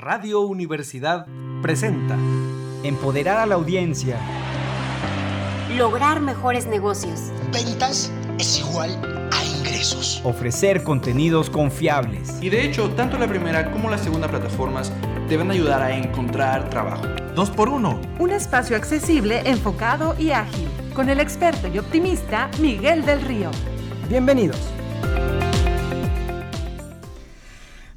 Radio Universidad presenta Empoderar a la audiencia. Lograr mejores negocios. Ventas es igual a ingresos. Ofrecer contenidos confiables. Y de hecho, tanto la primera como la segunda plataformas deben ayudar a encontrar trabajo. Dos por uno. Un espacio accesible, enfocado y ágil. Con el experto y optimista Miguel del Río. Bienvenidos.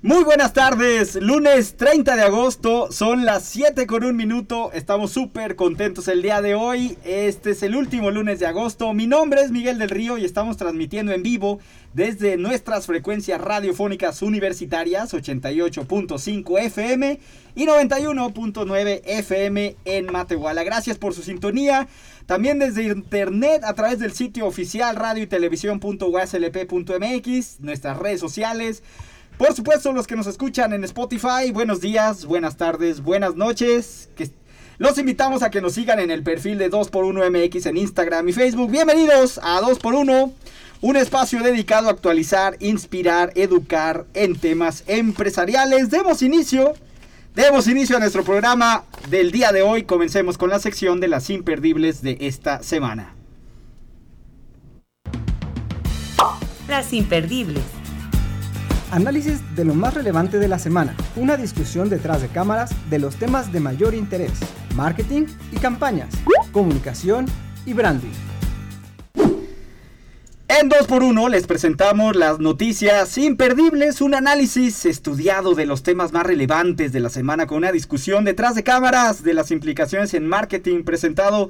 Muy buenas tardes, lunes 30 de agosto, son las 7 con un minuto, estamos súper contentos el día de hoy, este es el último lunes de agosto, mi nombre es Miguel del Río y estamos transmitiendo en vivo desde nuestras frecuencias radiofónicas universitarias 88.5 FM y 91.9 FM en Matehuala. Gracias por su sintonía. También desde internet a través del sitio oficial radio y televisión.uslp.mx, nuestras redes sociales. Por supuesto, los que nos escuchan en Spotify, buenos días, buenas tardes, buenas noches. Los invitamos a que nos sigan en el perfil de 2x1MX en Instagram y Facebook. Bienvenidos a 2x1, un espacio dedicado a actualizar, inspirar, educar en temas empresariales. Demos inicio, demos inicio a nuestro programa del día de hoy. Comencemos con la sección de las imperdibles de esta semana. Las imperdibles. Análisis de lo más relevante de la semana. Una discusión detrás de cámaras de los temas de mayor interés. Marketing y campañas. Comunicación y branding. En 2x1 les presentamos las noticias imperdibles, un análisis estudiado de los temas más relevantes de la semana con una discusión detrás de cámaras de las implicaciones en marketing presentado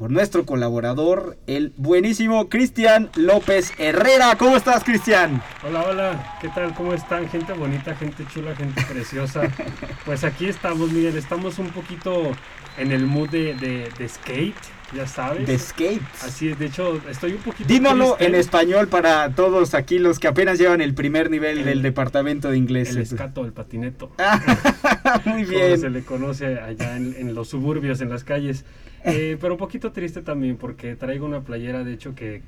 por nuestro colaborador, el buenísimo Cristian López Herrera. ¿Cómo estás, Cristian? Hola, hola, ¿qué tal? ¿Cómo están? Gente bonita, gente chula, gente preciosa. Pues aquí estamos, Miguel, estamos un poquito en el mood de, de, de skate, ya sabes. De skate. Así es, de hecho, estoy un poquito... Dímelo triste. en español para todos aquí los que apenas llevan el primer nivel El- del departamento de inglés. El escato, el patineto. Muy como se bien. le conoce allá en, en los suburbios, en las calles. Eh, pero un poquito triste también porque traigo una playera, de hecho, que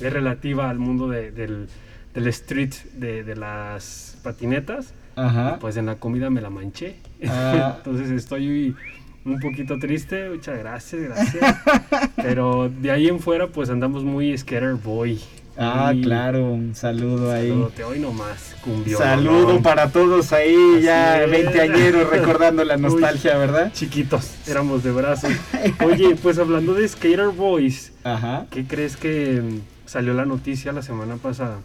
es relativa al mundo de- del, del street, de, de las patinetas. Ajá. Pues en la comida me la manché. Ah. Entonces estoy un poquito triste. Muchas gracias, gracias. Pero de ahí en fuera, pues andamos muy skater boy. Ah, claro, un saludo ahí. Saludote hoy nomás, cumbión. Saludo para todos ahí, Así ya veinteañeros recordando la Uy. nostalgia, ¿verdad? Chiquitos, éramos de brazos. Oye, pues hablando de Skater Boys, Ajá. ¿qué crees que salió la noticia la semana pasada?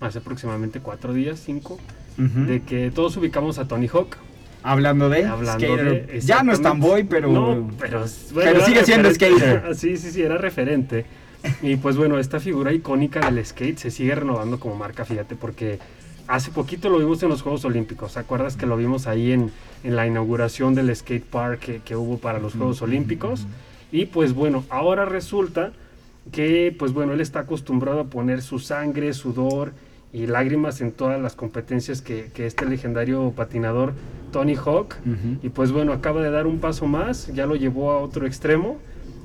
Hace aproximadamente cuatro días, cinco, de que todos ubicamos a Tony Hawk. Hablando de Hablando skater. de- ya no es tan boy, pero. No, pero, Pero era sigue siendo skater. sí, sí, sí, era referente. Y pues bueno, esta figura icónica del skate se sigue renovando como marca, fíjate, porque hace poquito lo vimos en los Juegos Olímpicos. ¿Te acuerdas que lo vimos ahí en, en la inauguración del skate park que, que hubo para los Juegos Olímpicos? Y pues bueno, ahora resulta que pues bueno, él está acostumbrado a poner su sangre, sudor y lágrimas en todas las competencias que, que este legendario patinador Tony Hawk y pues bueno, acaba de dar un paso más, ya lo llevó a otro extremo.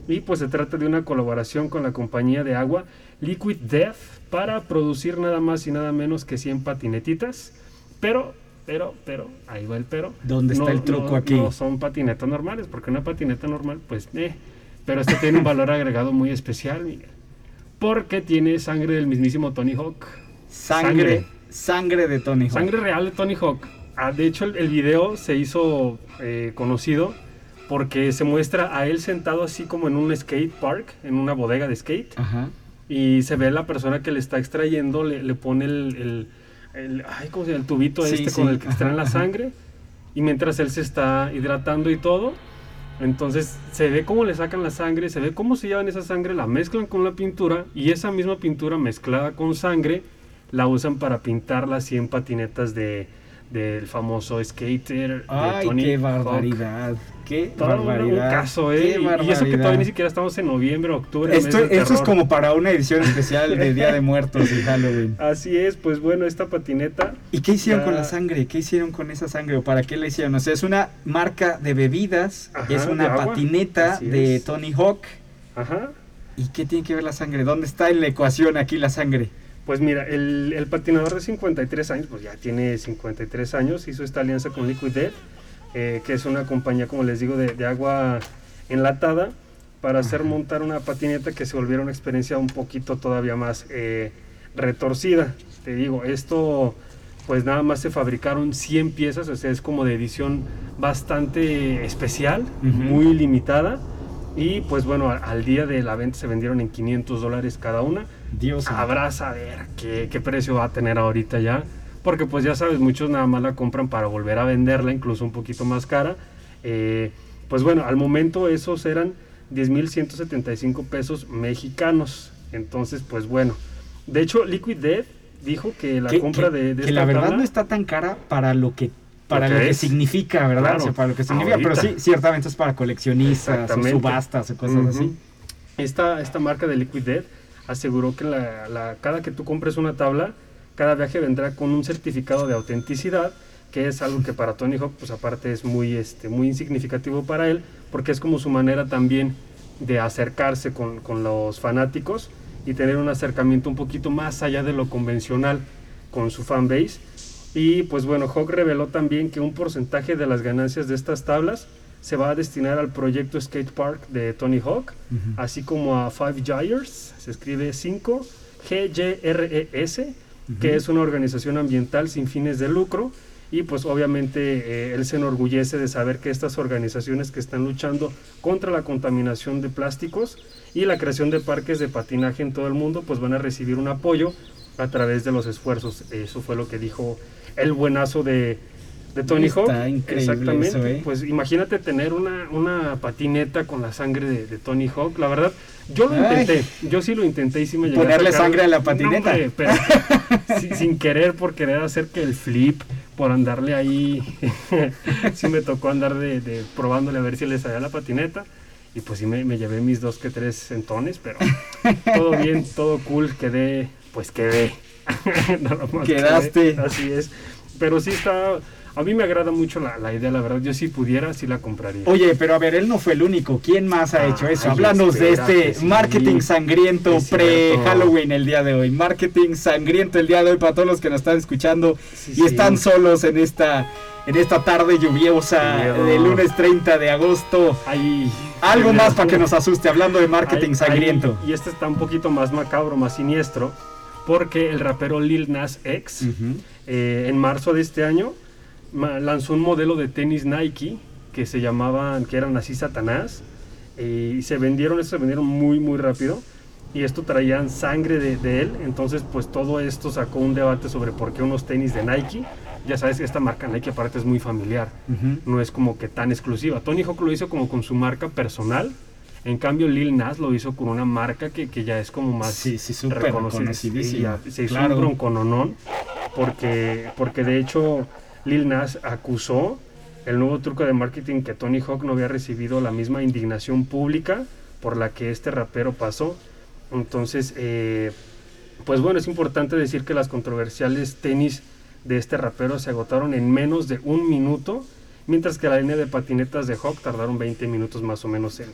Y pues se trata de una colaboración con la compañía de agua Liquid Death para producir nada más y nada menos que 100 patinetitas. Pero, pero, pero, ahí va el pero. ¿Dónde está el truco no- aquí? No son patinetas normales, porque una patineta normal, pues, eh. Pero este tiene un valor agregado muy especial, Miguel. Porque tiene sangre del mismísimo Tony Hawk. Sangre. Sangre de Tony Hawk. Sangre real de Tony Hawk. Ah, de hecho, el, el video se hizo eh, conocido porque se muestra a él sentado así como en un skate park, en una bodega de skate, Ajá. y se ve la persona que le está extrayendo, le, le pone el, el, el- ay, ¿cómo se llama? el tubito Sí, este sí, con el que extraen la sangre, y mientras él se está hidratando y todo, entonces se ve cómo le sacan la sangre, se ve cómo se llevan esa sangre, la mezclan con la pintura, y esa misma pintura mezclada con sangre la usan para pintar las 100 patinetas de del famoso skater de Ay, Tony qué Hawk. barbaridad. Qué Todo un- barbaridad. un caso, qué ¿eh? Y- Y eso que barbaridad. todavía ni siquiera estamos en noviembre, octubre. Esto, es como para una edición especial de Día de Muertos y Halloween. Así es, pues bueno, esta patineta. ¿Y qué hicieron Ya- con la sangre? ¿Qué hicieron con esa sangre? ¿O para qué la hicieron? O sea, es una marca de bebidas, Ajá, es una de patineta Así de es. Tony Hawk. Ajá. ¿Y qué tiene que ver la sangre? ¿Dónde está en la ecuación aquí la sangre? Pues mira, el, el patinador de 53 años, pues ya tiene 53 años, hizo esta alianza con Liquid Death eh, que es una compañía, como les digo, de, de agua enlatada, para hacer montar una patineta que se volviera una experiencia un poquito todavía más eh, retorcida. Te digo, esto pues nada más se fabricaron 100 piezas, o sea, es como de edición bastante especial, muy limitada. Y pues bueno, al día de la venta se vendieron en 500 dólares cada una. Dios. Habrá a saber qué, qué precio va a tener ahorita ya. Porque pues ya sabes, muchos nada más la compran para volver a venderla, incluso un poquito más cara. Eh, pues bueno, al momento esos eran 10.175 pesos mexicanos. Entonces, pues bueno. De hecho, Liquid Death dijo que la Que- compra que- de, de que esta la verdad tabla- no está tan cara para lo que para Lo lo que significa, ¿verdad? Claro, O sea, para lo que significa, pero ahorita. sí, ciertamente es para coleccionistas, o subastas o cosas Ujú. así. Esta, esta marca de Liquid Death aseguró que la, la- cada que tú compres una tabla, cada viaje vendrá con un certificado de autenticidad, que es algo que para Tony Hawk, pues aparte es muy, este, muy insignificativo para él, porque es como su manera también de acercarse con, con los fanáticos y tener un acercamiento un poquito más allá de lo convencional con su fanbase. Y pues bueno, Hawk reveló también que un porcentaje de las ganancias de estas tablas se va a destinar al proyecto Skate Park de Tony Hawk, así como a Five Gyres, se escribe 5 GYRES, E que es una organización ambiental sin fines de lucro. Y pues obviamente eh, él se enorgullece de saber que estas organizaciones que están luchando contra la contaminación de plásticos y la creación de parques de patinaje en todo el mundo, pues van a recibir un apoyo a través de los esfuerzos. Eso fue lo que dijo el buenazo de, de Tony Está Hawk. increíble Exactamente. eso, ¿eh? Pues imagínate tener una, una patineta con la sangre de, de Tony Hawk. La verdad, yo lo Ay. intenté. Yo sí lo intenté y sí me llegué Ponerle a sangre a la patineta. pero sin, sin querer, por querer hacer que el flip, por andarle ahí. sí me tocó andar de, de probándole a ver si le salía la patineta. Y pues sí me, me llevé mis dos que tres centones, pero todo bien, todo cool, quedé, pues quedé. Nada Quedaste. así es. Pero sí está, a mí me agrada mucho la, la idea, la verdad. Yo si pudiera, sí la compraría. Oye, pero a ver, él no fue el único. ¿Quién más ha Ay, hecho eso? Háblanos de este sí. marketing sangriento Es pre-Halloween el día de hoy. Marketing sangriento el día de hoy para todos los que nos están escuchando Sí, y sí. están solos en esta, en esta tarde lluviosa Qué miedo. de lunes 30 de agosto. Ay, Algo más para que nos asuste, hablando de marketing Ay, sangriento. ay, y este está un poquito más macabro, más siniestro, porque el rapero Lil Nas X, Ujú. eh, en marzo de este año, lanzó un modelo de tenis Nike que se llamaban, que eran así Satanás, eh, y se vendieron, estos se vendieron muy, muy rápido, y esto traían sangre de, de él, entonces pues todo esto sacó un debate sobre por qué unos tenis de Nike, ya sabes que esta marca Nike aparte es muy familiar, Ujú. no es como que tan exclusiva. Tony Hawk lo hizo como con su marca personal. En cambio, Lil Nas lo hizo con una marca que, que ya es como más Sí, sí, reconocida. se hizo Claro. un broncononón porque, porque de hecho Lil Nas acusó el nuevo truco de marketing que Tony Hawk no había recibido la misma indignación pública por la que este rapero pasó. Entonces, eh, pues bueno, es importante decir que las controversiales tenis de este rapero se agotaron en menos de un minuto, mientras que la línea de patinetas de Hawk tardaron 20 minutos más o menos en,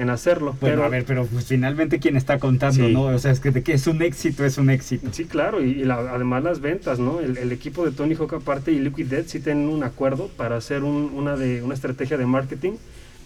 en hacerlo. Bueno, pero, a ver, pero pues finalmente quién está contando, Sí. ¿no? O sea, es que de que es un éxito, es un éxito. Sí, claro, y, y la- además las ventas, ¿no? El, el equipo de Tony Hawk aparte y Liquid Death sí tienen un acuerdo para hacer un- una, de, una estrategia de marketing,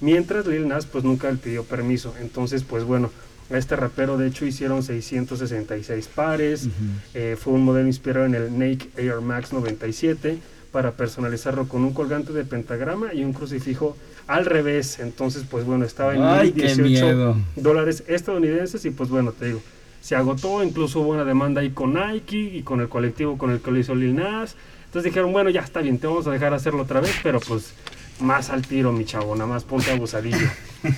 mientras Lil Nas pues nunca le pidió permiso. Entonces, pues bueno, a este rapero de hecho hicieron 666 pares, eh, fue un modelo inspirado en el Nike Air Max 97 para personalizarlo con un colgante de pentagrama y un crucifijo al revés. Entonces, pues bueno, estaba en Ay, qué 1018 miedo. dólares estadounidenses y pues bueno, te digo, se agotó, incluso hubo una demanda ahí con Nike y con el colectivo con el que lo hizo Lil Nas. Entonces dijeron, bueno, ya está bien, te vamos a dejar hacerlo otra vez, pero pues más al tiro, mi chavo, nada más ponte abusadillo.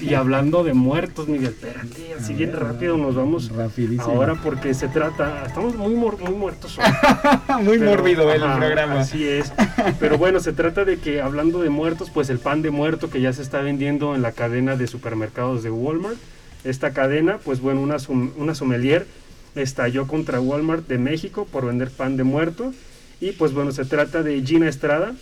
y hablando de muertos, Miguel, espérate, así bien rápido nos vamos Rapidísimo. ahora porque se trata, estamos muy, mor- muy muertos hoy. Muy Pero, mórbido el ajá, programa. Así es. Pero bueno, se trata de que hablando de muertos, pues el pan de muerto que ya se está vendiendo en la cadena de supermercados de Walmart. Esta cadena, pues bueno, una, sum- una sommelier estalló contra Walmart de México por vender pan de muerto. Y pues bueno, se trata de Gina Estrada,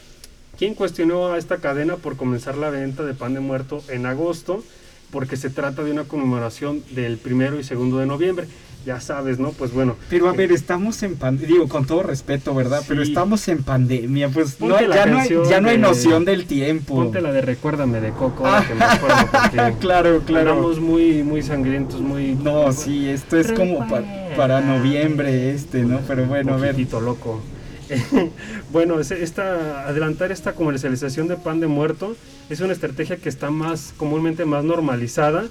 quien cuestionó a esta cadena por comenzar la venta de pan de muerto en agosto, porque se trata de una conmemoración del primero y segundo de noviembre. ya sabes, ¿no? Pues bueno. Pero a ver, estamos en pandemia, digo, con todo respeto, ¿verdad? Pero estamos en pandemia, pues no, ya, no hay, ya no hay de- noción del tiempo. Ponte la de Recuérdame de Coco, ahora que me acuerdo, porque claro, claro. andamos muy, muy sangrientos, muy... No, sí, esto es como pa- para noviembre este, ¿no? Pero bueno, a ver. loco. bueno, es- esta, adelantar esta comercialización de pan de muerto es una estrategia que está más comúnmente más normalizada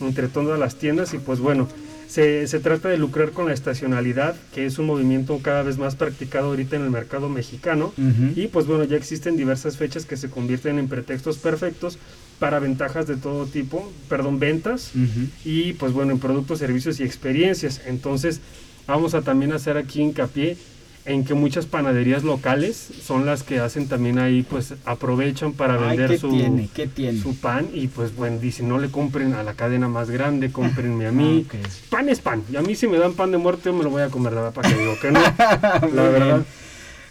entre todas las tiendas y pues bueno, se, se trata de lucrar con la estacionalidad, que es un movimiento cada vez más practicado ahorita en el mercado mexicano. Y pues bueno, ya existen diversas fechas que se convierten en pretextos perfectos para ventajas de todo tipo, perdón, ventas y pues bueno, en productos, servicios y experiencias. Entonces, vamos a también hacer aquí hincapié en que muchas panaderías locales son las que hacen también ahí, pues aprovechan para Ay, vender ¿qué su, tiene? ¿Qué tiene? su pan y pues bueno, dicen, no le compren a la cadena más grande, cómprenme a mí. Ah, ok. Pan es pan, y a mí si me dan pan de muerte yo me lo voy a comer, la verdad, para que digo que no, Muy la verdad. bien.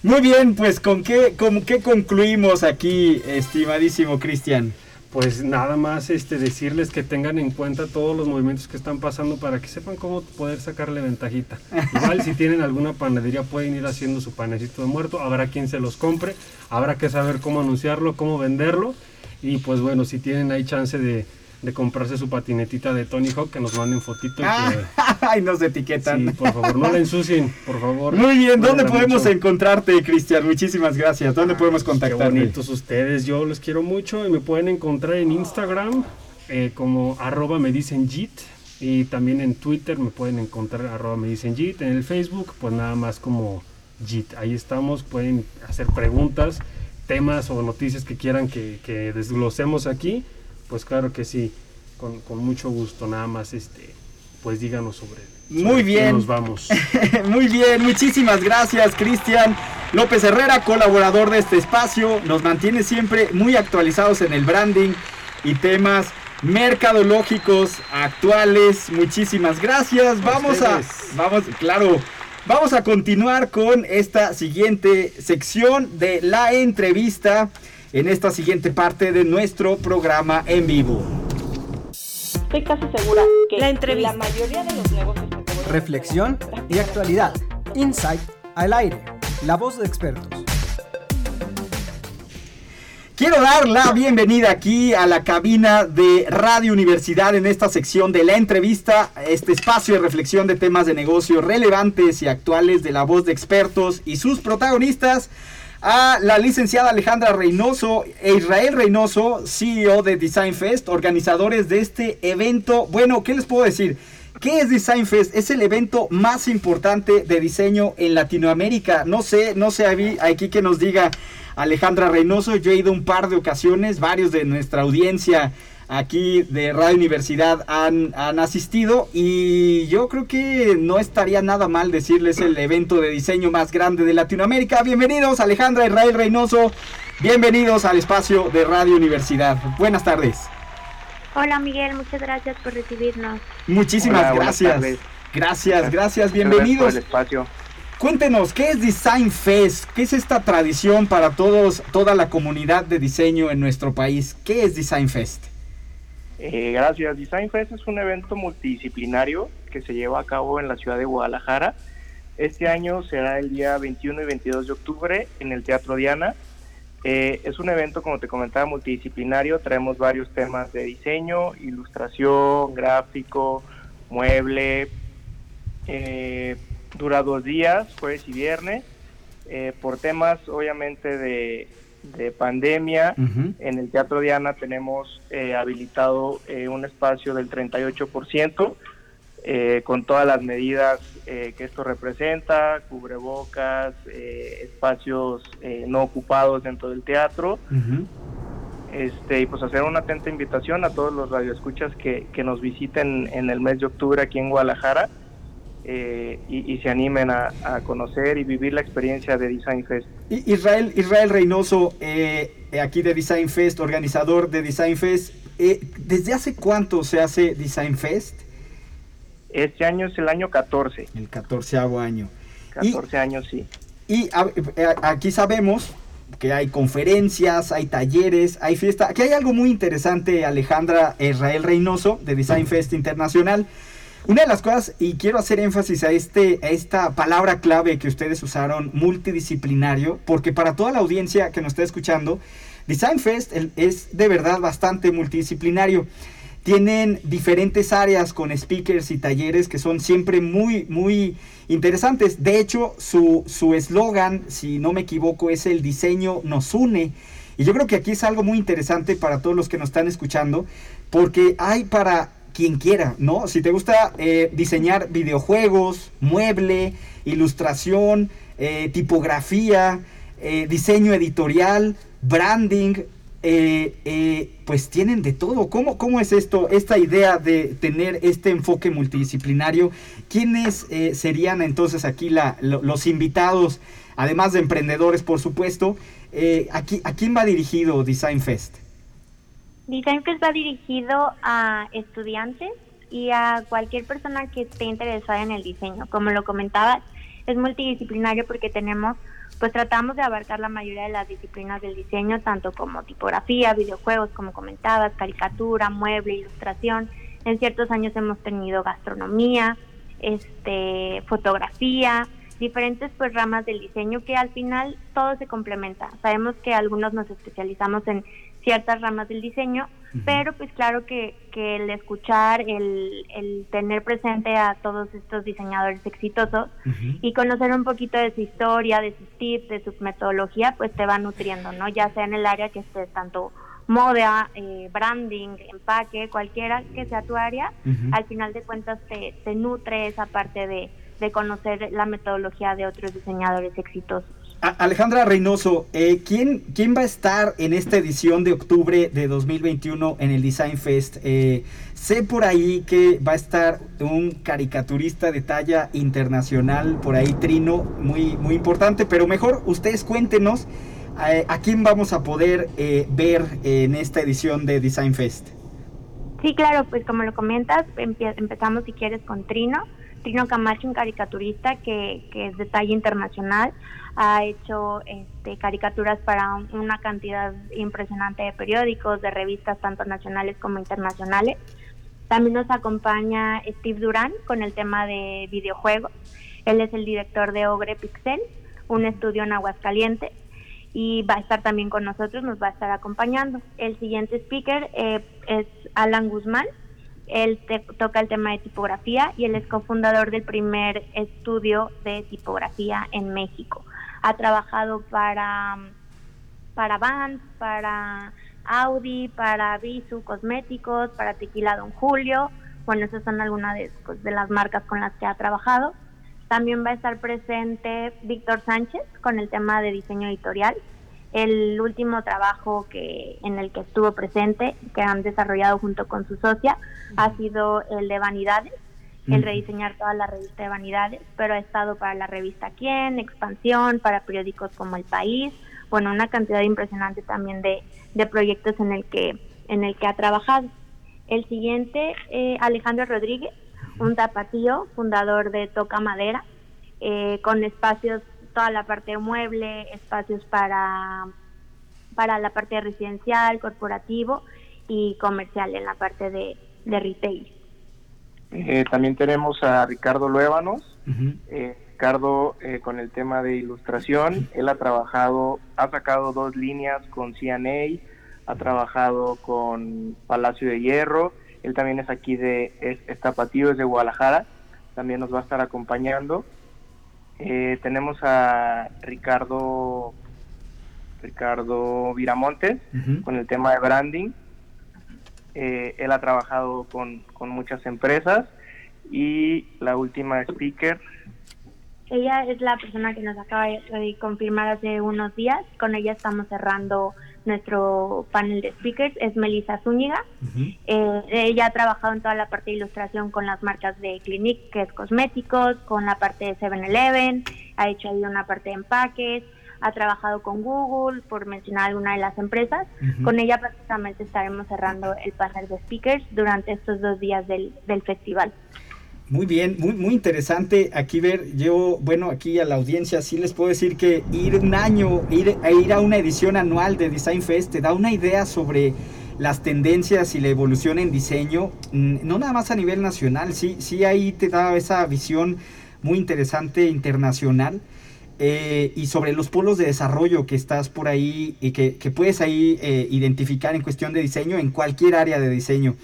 Muy bien, pues ¿con qué, con qué concluimos aquí, estimadísimo Cristian? Pues nada más este decirles que tengan en cuenta todos los movimientos que están pasando para que sepan cómo poder sacarle ventajita. Igual si tienen alguna panadería pueden ir haciendo su panecito de muerto, habrá quien se los compre, habrá que saber cómo anunciarlo, cómo venderlo. Y pues bueno, si tienen ahí chance de, de comprarse su patinetita de Tony Hawk, que nos manden fotito y que Ay, nos etiquetan. sí, por favor, no la ensucien, por favor. Muy bien, ¿dónde podemos mucho. encontrarte, Cristian? Muchísimas gracias. ¿Dónde podemos Qué contactarte? bonitos ustedes, yo los quiero mucho y me pueden encontrar en Instagram eh, como arroba me dicen Jit y también en Twitter me pueden encontrar arroba me dicen Jit, en el Facebook pues nada más como Jit, ahí estamos, pueden hacer preguntas, temas o noticias que quieran que, que desglosemos aquí, pues claro que sí, con, con mucho gusto, nada más este, pues díganos sobre, sobre Muy bien. nos vamos. Muy bien, muchísimas gracias, Cristian López Herrera, colaborador de este espacio. Nos mantiene siempre muy actualizados en el branding y temas mercadológicos actuales. Muchísimas gracias. Vamos a, vamos, claro, vamos a continuar con esta siguiente sección de la entrevista en esta siguiente parte de nuestro programa en vivo. Estoy casi segura que La entrevista. la mayoría de los negocios Reflexión y actualidad. Insight al aire. La voz de expertos. Quiero dar la bienvenida aquí a la cabina de Radio Universidad en esta sección de la entrevista, este espacio de reflexión de temas de negocio relevantes y actuales de la voz de expertos y sus protagonistas, a la licenciada Alejandra Reynoso e Israel Reynoso, CEO de Design Fest, organizadores de este evento. Bueno, ¿qué les puedo decir? ¿Qué es Design Fest? Es el evento más importante de diseño en Latinoamérica. No sé, no sé aquí- que nos diga Alejandra Reynoso. Yo he ido un par de ocasiones, varios de nuestra audiencia aquí de Radio Universidad han, han asistido y yo creo que no estaría nada mal decirles el evento de diseño más grande de Latinoamérica. Bienvenidos Alejandra Israel Reynoso, bienvenidos al espacio de Radio Universidad. Buenas tardes. Hola Miguel, muchas gracias por recibirnos. Muchísimas Hola, gracias. Gracias, gracias, bienvenidos. gracias por el espacio. Cuéntenos, ¿qué es Design Fest? ¿Qué es esta tradición para todos, toda la comunidad de diseño en nuestro país? ¿Qué es Design Fest? Eh, gracias. Design Fest es un evento multidisciplinario que se lleva a cabo en la ciudad de Guadalajara. Este año será el día 21 y 22 de octubre en el Teatro Diana. Eh, es un evento, como te comentaba, multidisciplinario. Traemos varios temas de diseño, ilustración, gráfico, mueble. Eh, dura dos días, jueves y viernes. Eh, por temas, obviamente, de, de pandemia, en el Teatro Diana tenemos eh, habilitado eh, un espacio del 38%, eh, con todas las medidas eh, que esto representa, cubrebocas, eh, espacios eh, no ocupados dentro del teatro. Este, y pues hacer una atenta invitación a todos los radioescuchas que, que nos visiten en el mes de octubre aquí en Guadalajara eh, y, y se animen a, a conocer y vivir la experiencia de Design Fest. Israel, Israel Reynoso, eh, aquí de Design Fest, organizador de Design Fest. eh, ¿Desde hace cuánto se hace Design Fest? Este año es el año 14, El 14 año. Y- 14 años sí. Y a- eh, aquí sabemos que hay conferencias, hay talleres, hay fiesta. Aquí hay algo muy interesante, Alejandra Israel Reynoso, de Design Fest Internacional. Una de las cosas, y quiero hacer énfasis a, este, a esta palabra clave que ustedes usaron, multidisciplinario, porque para toda la audiencia que nos está escuchando, Design Fest es de verdad bastante multidisciplinario. Tienen diferentes áreas con speakers y talleres que son siempre muy, muy interesantes. De hecho, su eslogan, si no me equivoco, es el diseño nos une. Y yo creo que aquí es algo muy interesante para todos los que nos están escuchando, porque hay para quien quiera, ¿no? Si te gusta eh, diseñar videojuegos, mueble, ilustración, eh, tipografía, eh, diseño editorial, branding, pues tienen de todo. ¿Cómo, ¿Cómo es esto, esta idea de tener este enfoque multidisciplinario? ¿Quiénes serían entonces aquí los invitados, además de emprendedores, por supuesto? aquí, ¿A quién va dirigido Design Fest? Design Fest va dirigido a estudiantes y a cualquier persona que esté interesada en el diseño. Como lo comentaba, es multidisciplinario porque tenemos, pues tratamos de abarcar la mayoría de las disciplinas del diseño, tanto como tipografía, videojuegos, como comentabas, caricatura, mueble, ilustración. En ciertos años hemos tenido gastronomía, este, fotografía, diferentes pues ramas del diseño que al final todo se complementa. Sabemos que algunos nos especializamos en ciertas ramas del diseño, pero pues claro que, que el escuchar, el, el, tener presente a todos estos diseñadores exitosos y conocer un poquito de su historia, de sus tips, de su metodología, pues te va nutriendo, ¿no? Ya sea en el área que estés tanto moda, eh, branding, empaque, cualquiera que sea tu área, al final de cuentas te, te nutre esa parte de, de conocer la metodología de otros diseñadores exitosos. Alejandra Reynoso, eh, ¿quién, ¿quién va a estar en esta edición de octubre de 2021 en el Design Fest? Eh, sé por ahí que va a estar un caricaturista de talla internacional, por ahí Trino, muy, muy importante, pero mejor ustedes cuéntenos eh, a quién vamos a poder ver en esta edición de Design Fest. Sí, claro, pues como lo comentas, empezamos si quieres con Trino. Trino Camacho, un caricaturista que, que es de talla internacional ha hecho este, caricaturas para una cantidad impresionante de periódicos, de revistas tanto nacionales como internacionales. También nos acompaña Steve Durán con el tema de videojuegos. Él es el director de Ogre Pixel, un estudio en Aguascalientes, y va a estar también con nosotros, nos va a estar acompañando. El siguiente speaker eh, es Alan Guzmán. Él toca el tema de tipografía y él es cofundador del primer estudio de tipografía en México ha trabajado para, para Vans, para Audi, para Visu Cosméticos, para Tequila Don Julio. Bueno, esas son algunas de, pues, de las marcas con las que ha trabajado. También va a estar presente Víctor Sánchez con el tema de diseño editorial. El último trabajo que en el que estuvo presente, que han desarrollado junto con su socia, ha sido el de Vanidades, el rediseñar toda la revista de vanidades, pero ha estado para la revista Quién, Expansión, para periódicos como El País, bueno, una cantidad impresionante también de, de proyectos en el que en el que ha trabajado. El siguiente, eh, Alejandro Rodríguez, un tapatío, fundador de Toca Madera, eh, con espacios, toda la parte de mueble, espacios para, para la parte residencial, corporativo y comercial en la parte de, de retail. Eh, también tenemos a Ricardo Luébanos. Eh, Ricardo eh, con el tema de ilustración, él ha trabajado, ha sacado dos líneas con CNA, ha trabajado con Palacio de Hierro, él también es aquí de, es, es es de Guadalajara, también nos va a estar acompañando. Tenemos a Ricardo Ricardo Viramontes con el tema de branding. Eh, él ha trabajado con, muchas empresas y la última speaker. Ella es la persona que nos acaba de confirmar hace unos días. Con ella estamos cerrando nuestro panel de speakers. Es Melissa Zúñiga. Eh, ella ha trabajado en toda la parte de ilustración con las marcas de Clinique, que es cosméticos, con la parte de 7-Eleven. Ha hecho ahí una parte de empaques ha trabajado con Google, por mencionar alguna de las empresas. Con ella prácticamente estaremos cerrando el panel de speakers durante estos dos días del, del festival. Muy bien, muy, muy interesante aquí ver, yo, bueno, aquí a la audiencia sí les puedo decir que ir un año, ir, ir a una edición anual de Design Fest te da una idea sobre las tendencias y la evolución en diseño, no nada más a nivel nacional, sí, sí ahí te da esa visión muy interesante internacional. Eh, y sobre los polos de desarrollo que estás por ahí y que, que puedes ahí eh, identificar en cuestión de diseño en cualquier área de diseño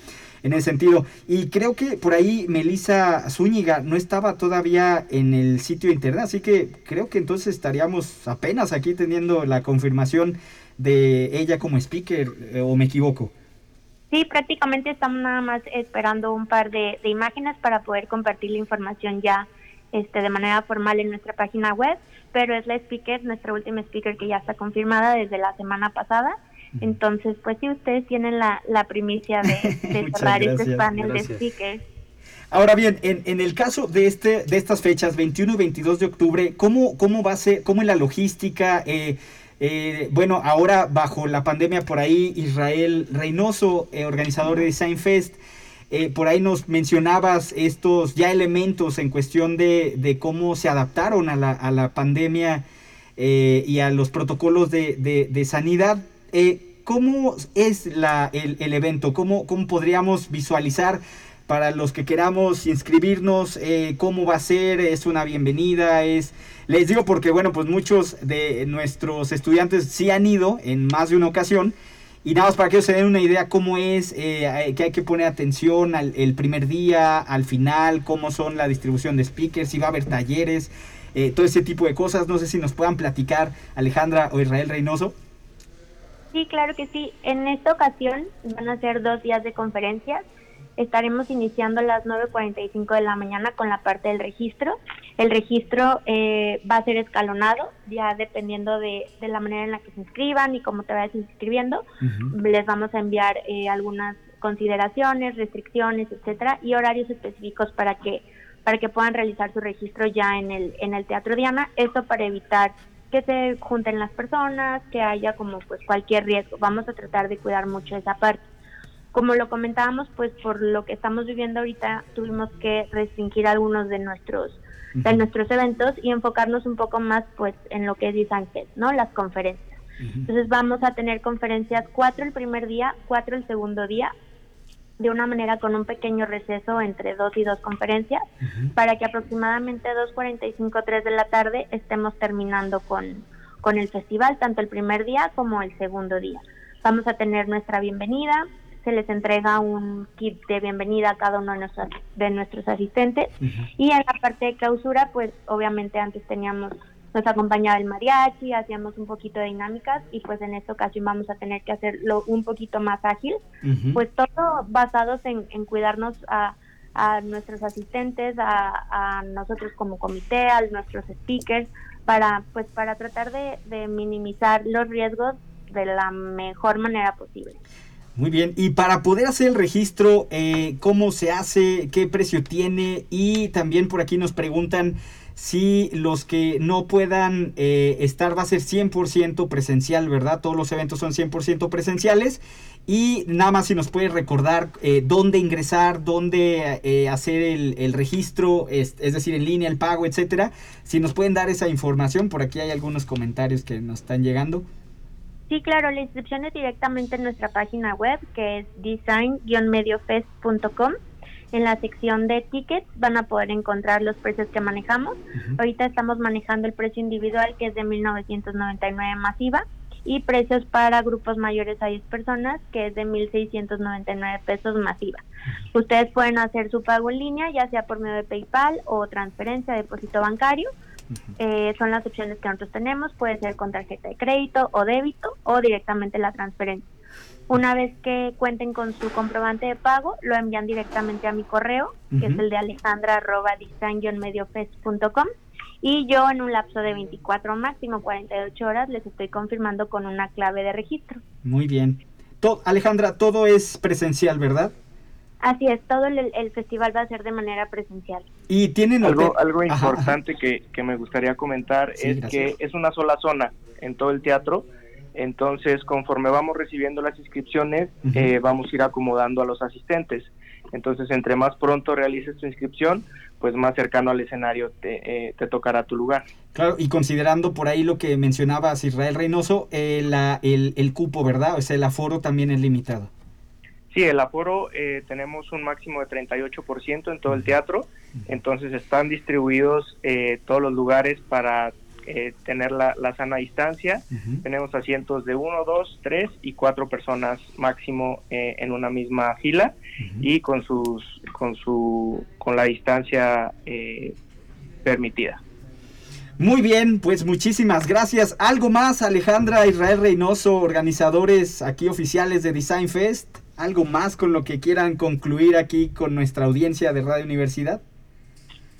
en ese sentido. Y creo que por ahí Melissa Zúñiga no estaba todavía en el sitio internet, así que creo que entonces estaríamos apenas aquí teniendo la confirmación de ella como speaker, eh, o me equivoco. Sí, prácticamente estamos nada más esperando un par de, de imágenes para poder compartir la información ya este, de manera formal en nuestra página web, pero es la speaker, nuestra última speaker que ya está confirmada desde la semana pasada. Entonces, pues sí, ustedes tienen la, la primicia de, de cerrar este panel de. Ahora bien, en, en, el caso de este de estas fechas, 21 y 22 de octubre, ¿cómo, cómo va a ser, cómo es la logística? Eh, eh, bueno, ahora bajo la pandemia por ahí, Israel Reynoso, eh, organizador de Design Fest, eh, por ahí nos mencionabas estos ya elementos en cuestión de, de cómo se adaptaron a la, a la pandemia eh, y a los protocolos de, de, de sanidad. Eh, ¿Cómo es la, el, evento? ¿Cómo, ¿Cómo podríamos visualizar para los que queramos inscribirnos? ¿Cómo va a ser? ¿Es una bienvenida? ¿Es... Les digo porque, bueno, pues muchos de nuestros estudiantes sí han ido en más de una ocasión y nada más para que ellos se den una idea cómo es, eh, hay que poner atención al el primer día, al final, cómo son la distribución de speakers, si va a haber talleres, eh, todo ese tipo de cosas. No sé si nos puedan platicar Alejandra o Israel Reynoso. Sí, claro que sí. En esta ocasión van a ser dos días de conferencias. Estaremos iniciando a las 9.45 de la mañana con la parte del registro. El registro eh, va a ser escalonado, ya dependiendo de, de, la manera en la que se inscriban y cómo te vayas inscribiendo. Uh -huh. Les vamos a enviar eh, algunas consideraciones, restricciones, etcétera, y horarios específicos para que para que puedan realizar su registro ya en el en el Teatro Diana. Esto para evitar que se junten las personas, que haya como pues cualquier riesgo. Vamos a tratar de cuidar mucho esa parte. Como lo comentábamos, pues por lo que estamos viviendo ahorita, tuvimos que restringir algunos de nuestros uh -huh. de nuestros eventos y enfocarnos un poco más pues en lo que es Fest, ¿no? Las conferencias. Uh -huh. Entonces vamos a tener conferencias cuatro el primer día, cuatro el segundo día, de una manera con un pequeño receso entre dos y dos conferencias, uh -huh. para que aproximadamente 2.45, 3 de la tarde estemos terminando con, con el festival, tanto el primer día como el segundo día. Vamos a tener nuestra bienvenida, se les entrega un kit de bienvenida a cada uno de nuestros, de nuestros asistentes. Uh -huh. Y en la parte de clausura, pues obviamente antes teníamos, nos acompañaba el mariachi, hacíamos un poquito de dinámicas y pues en esta ocasión vamos a tener que hacerlo un poquito más ágil. Uh -huh. Pues todo basados en, en cuidarnos a, a, nuestros asistentes, a, a, nosotros como comité, a nuestros speakers, para, pues, para tratar de, de minimizar los riesgos de la mejor manera posible. Muy bien, y para poder hacer el registro, eh, ¿cómo se hace? ¿Qué precio tiene? Y también por aquí nos preguntan si los que no puedan eh, estar va a ser 100% presencial, ¿verdad? Todos los eventos son 100% presenciales. Y nada más si nos puede recordar eh, dónde ingresar, dónde eh, hacer el, el registro, es, es, decir, en línea, el pago, etcétera. Si nos pueden dar esa información, por aquí hay algunos comentarios que nos están llegando. Sí, claro, la inscripción es directamente en nuestra página web que es design-mediofest.com. En la sección de tickets van a poder encontrar los precios que manejamos. Uh -huh. Ahorita estamos manejando el precio individual que es de 1999 masiva y precios para grupos mayores a 10 personas que es de 1699 pesos masiva. Ustedes pueden hacer su pago en línea ya sea por medio de PayPal o transferencia, depósito bancario. Uh -huh. eh, son las opciones que nosotros tenemos, puede ser con tarjeta de crédito o débito o directamente la transferencia. Una vez que cuenten con su comprobante de pago, lo envían directamente a mi correo, uh -huh. que es el de alejandra mediofest.com y yo en un lapso de 24 máximo 48 horas les estoy confirmando con una clave de registro. Muy bien. To Alejandra, todo es presencial, ¿verdad? Así es, todo el, el, festival va a ser de manera presencial. Y tienen algo, algo importante que, que, me gustaría comentar sí, es gracias. que es una sola zona en todo el teatro. Entonces, conforme vamos recibiendo las inscripciones, uh -huh. eh, vamos a ir acomodando a los asistentes. Entonces, entre más pronto realices tu inscripción, pues más cercano al escenario te, eh, te tocará tu lugar. Claro, y considerando por ahí lo que mencionabas Israel Reynoso, eh, la, el, el, cupo, ¿verdad? O sea, el aforo también es limitado. Sí, el aforo eh, tenemos un máximo de 38% en todo el teatro, entonces están distribuidos eh, todos los lugares para eh, tener la, la, sana distancia. Tenemos asientos de 1, 2, 3 y 4 personas máximo eh, en una misma fila y con sus con su con la distancia eh, permitida. Muy bien, pues muchísimas gracias. ¿Algo más, Alejandra Israel Reynoso, organizadores aquí oficiales de Design Fest? ¿Algo más con lo que quieran concluir aquí con nuestra audiencia de Radio Universidad?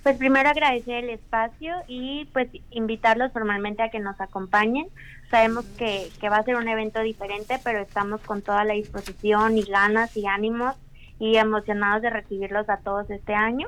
Pues primero agradecer el espacio y pues invitarlos formalmente a que nos acompañen. Sabemos que, que va a ser un evento diferente, pero estamos con toda la disposición y ganas y ánimos y emocionados de recibirlos a todos este año.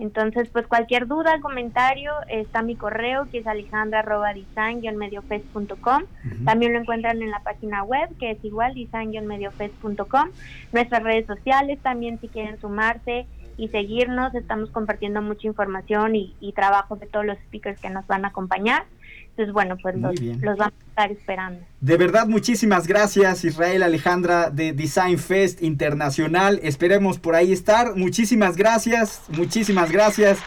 Entonces, pues cualquier duda, comentario, está mi correo que es alejandra.design-mediofest.com. También lo encuentran en la página web que es igual design-mediofest.com. Nuestras redes sociales también si quieren sumarse y seguirnos, estamos compartiendo mucha información y, y trabajo de todos los speakers que nos van a acompañar. Entonces, bueno, pues los, los, vamos a estar esperando. De verdad, muchísimas gracias, Israel Alejandra de Design Fest Internacional. Esperemos por ahí estar. Muchísimas gracias, muchísimas gracias.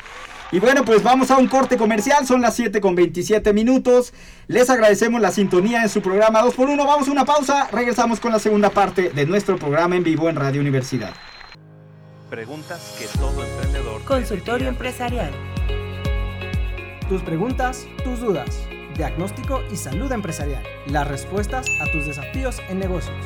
Y bueno, pues vamos a un corte comercial, son las 7 con 27 minutos. Les agradecemos la sintonía en su programa 2x1. Vamos a una pausa, regresamos con la segunda parte de nuestro programa en vivo en Radio Universidad. Preguntas que todo emprendedor. Consultorio empresarial. Tus preguntas, tus dudas diagnóstico y salud empresarial. Las respuestas a tus desafíos en negocios.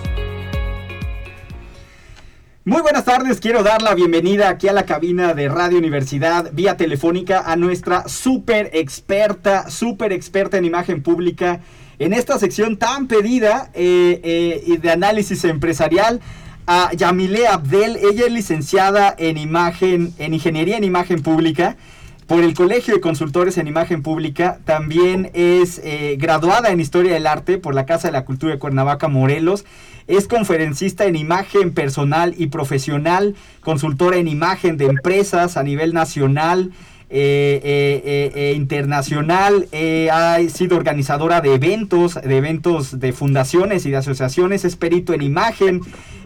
Muy buenas tardes, quiero dar la bienvenida aquí a la cabina de Radio Universidad vía telefónica a nuestra súper experta, súper experta en imagen pública en esta sección tan pedida eh, eh, de análisis empresarial a Yamile Abdel. Ella es licenciada en imagen, en ingeniería en imagen pública por el Colegio de Consultores en Imagen Pública. También es eh, graduada en Historia del Arte por la Casa de la Cultura de Cuernavaca, Morelos. Es conferencista en imagen personal y profesional, consultora en imagen de empresas a nivel nacional. Eh, eh, eh, internacional, ha sido organizadora de eventos, de eventos de fundaciones y de asociaciones, es perito en imagen,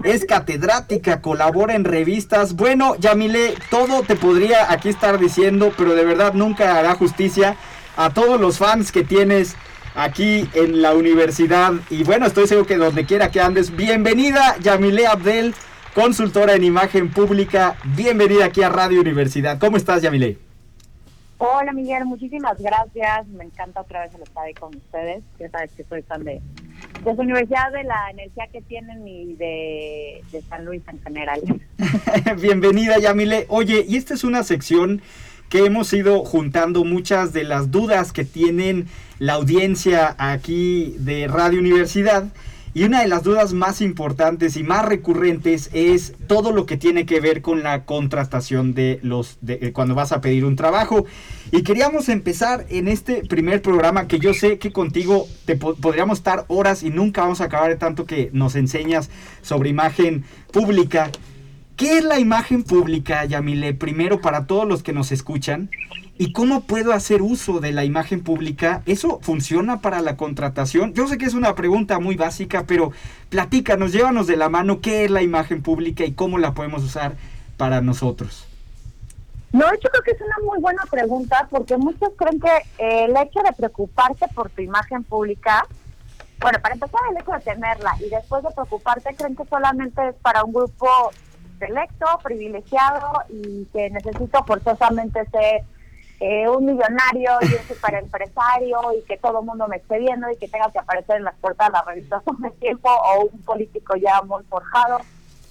es catedrática, colabora en revistas. Bueno, Yamile, todo te podría aquí estar diciendo, pero de verdad nunca hará justicia a todos los fans que tienes aquí en la universidad. Y bueno, estoy seguro que donde quiera que andes, bienvenida Yamile Abdel, consultora en imagen pública. Bienvenida aquí a Radio Universidad. ¿Cómo estás, Yamile? Hola Miguel, muchísimas gracias. Me encanta otra vez estar ahí con ustedes. Ya sabes que soy fan de, de su universidad, de la energía que tienen y de, de San Luis en general. Bienvenida Yamile. Oye, y esta es una sección que hemos ido juntando muchas de las dudas que tienen la audiencia aquí de Radio Universidad. Y una de las dudas más importantes y más recurrentes es todo lo que tiene que ver con la contratación de los de, cuando vas a pedir un trabajo. Y queríamos empezar en este primer programa que yo sé que contigo te po podríamos estar horas y nunca vamos a acabar de tanto que nos enseñas sobre imagen pública. ¿Qué es la imagen pública, Yamile? Primero para todos los que nos escuchan. ¿Y cómo puedo hacer uso de la imagen pública? ¿Eso funciona para la contratación? Yo sé que es una pregunta muy básica, pero platícanos, llévanos de la mano qué es la imagen pública y cómo la podemos usar para nosotros. No, yo creo que es una muy buena pregunta porque muchos creen que el hecho de preocuparte por tu imagen pública, bueno, para empezar el hecho de tenerla y después de preocuparte creen que solamente es para un grupo selecto, privilegiado y que necesita forzosamente ser eh, un millonario y un super empresario y que todo el mundo me esté viendo y que tenga que aparecer en las portadas de las revistas todo el tiempo o un político ya muy forjado,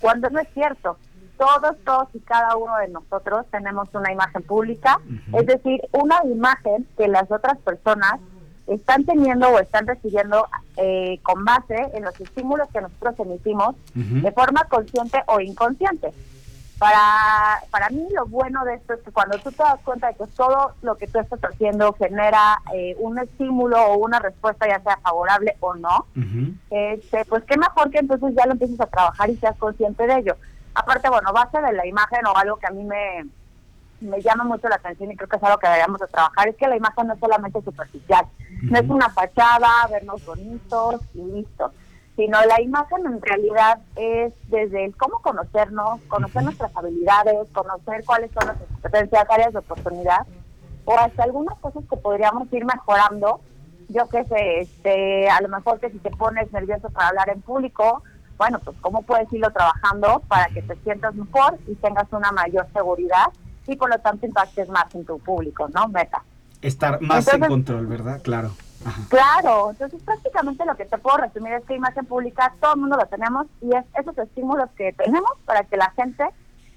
cuando no es cierto. Todos, todos y cada uno de nosotros tenemos una imagen pública, uh -huh. es decir, una imagen que las otras personas están teniendo o están recibiendo eh, con base en los estímulos que nosotros emitimos uh -huh. de forma consciente o inconsciente. Para, para mí lo bueno de esto es que cuando tú te das cuenta de que todo lo que tú estás haciendo genera eh, un estímulo o una respuesta ya sea favorable o no, uh -huh. este, pues qué mejor que entonces ya lo empieces a trabajar y seas consciente de ello. Aparte, bueno, base de la imagen o algo que a mí me, me llama mucho la atención y creo que es algo que deberíamos de trabajar, es que la imagen no es solamente superficial, uh -huh. no es una fachada, vernos bonitos y listo sino la imagen en realidad es desde el cómo conocernos, conocer nuestras habilidades, conocer cuáles son nuestras competencias, áreas de oportunidad, o hasta algunas cosas que podríamos ir mejorando. Yo qué sé, este, a lo mejor que si te pones nervioso para hablar en público, bueno, pues cómo puedes irlo trabajando para que te sientas mejor y tengas una mayor seguridad y por lo tanto impactes más en tu público, ¿no? Meta. Estar más en control, ¿verdad? Claro. Claro, entonces prácticamente lo que te puedo resumir es que imagen pública todo el mundo lo tenemos y es esos estímulos que tenemos para que la gente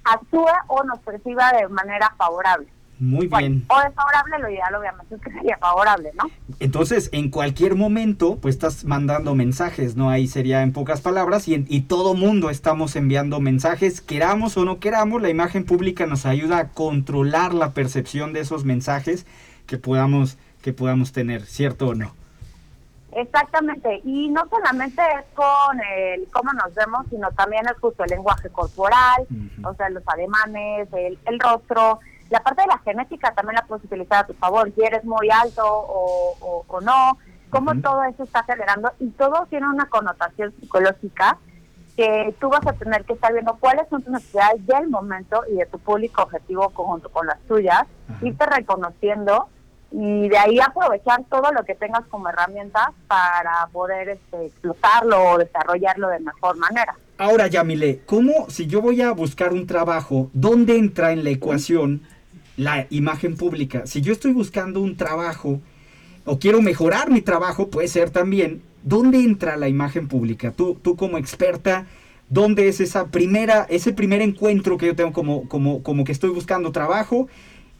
actúe o nos perciba de manera favorable. Muy bien. O desfavorable, lo ideal obviamente es que sería favorable, ¿no? Entonces, en cualquier momento, pues estás mandando mensajes, ¿no? Ahí sería en pocas palabras, y, y todo mundo estamos enviando mensajes, queramos o no queramos, la imagen pública nos ayuda a controlar la percepción de esos mensajes que podamos que podamos tener, ¿cierto o no? Exactamente, y no solamente es con el cómo nos vemos, sino también es justo el lenguaje corporal, o sea, los ademanes, el, el, rostro, la parte de la genética también la puedes utilizar a tu favor, si eres muy alto o, o, no, cómo todo eso está generando, y todo tiene una connotación psicológica que tú vas a tener que estar viendo cuáles son tus necesidades del momento y de tu público objetivo conjunto con las tuyas, irte reconociendo y de ahí aprovechar todo lo que tengas como herramienta para poder este, explotarlo o desarrollarlo de mejor manera. Ahora, Yamile, ¿cómo si yo voy a buscar un trabajo, dónde entra en la ecuación la imagen pública? Si yo estoy buscando un trabajo o quiero mejorar mi trabajo, puede ser también, ¿dónde entra la imagen pública? Tú, tú como experta, ¿dónde es esa primera, ese primer encuentro que yo tengo como, como, como que estoy buscando trabajo?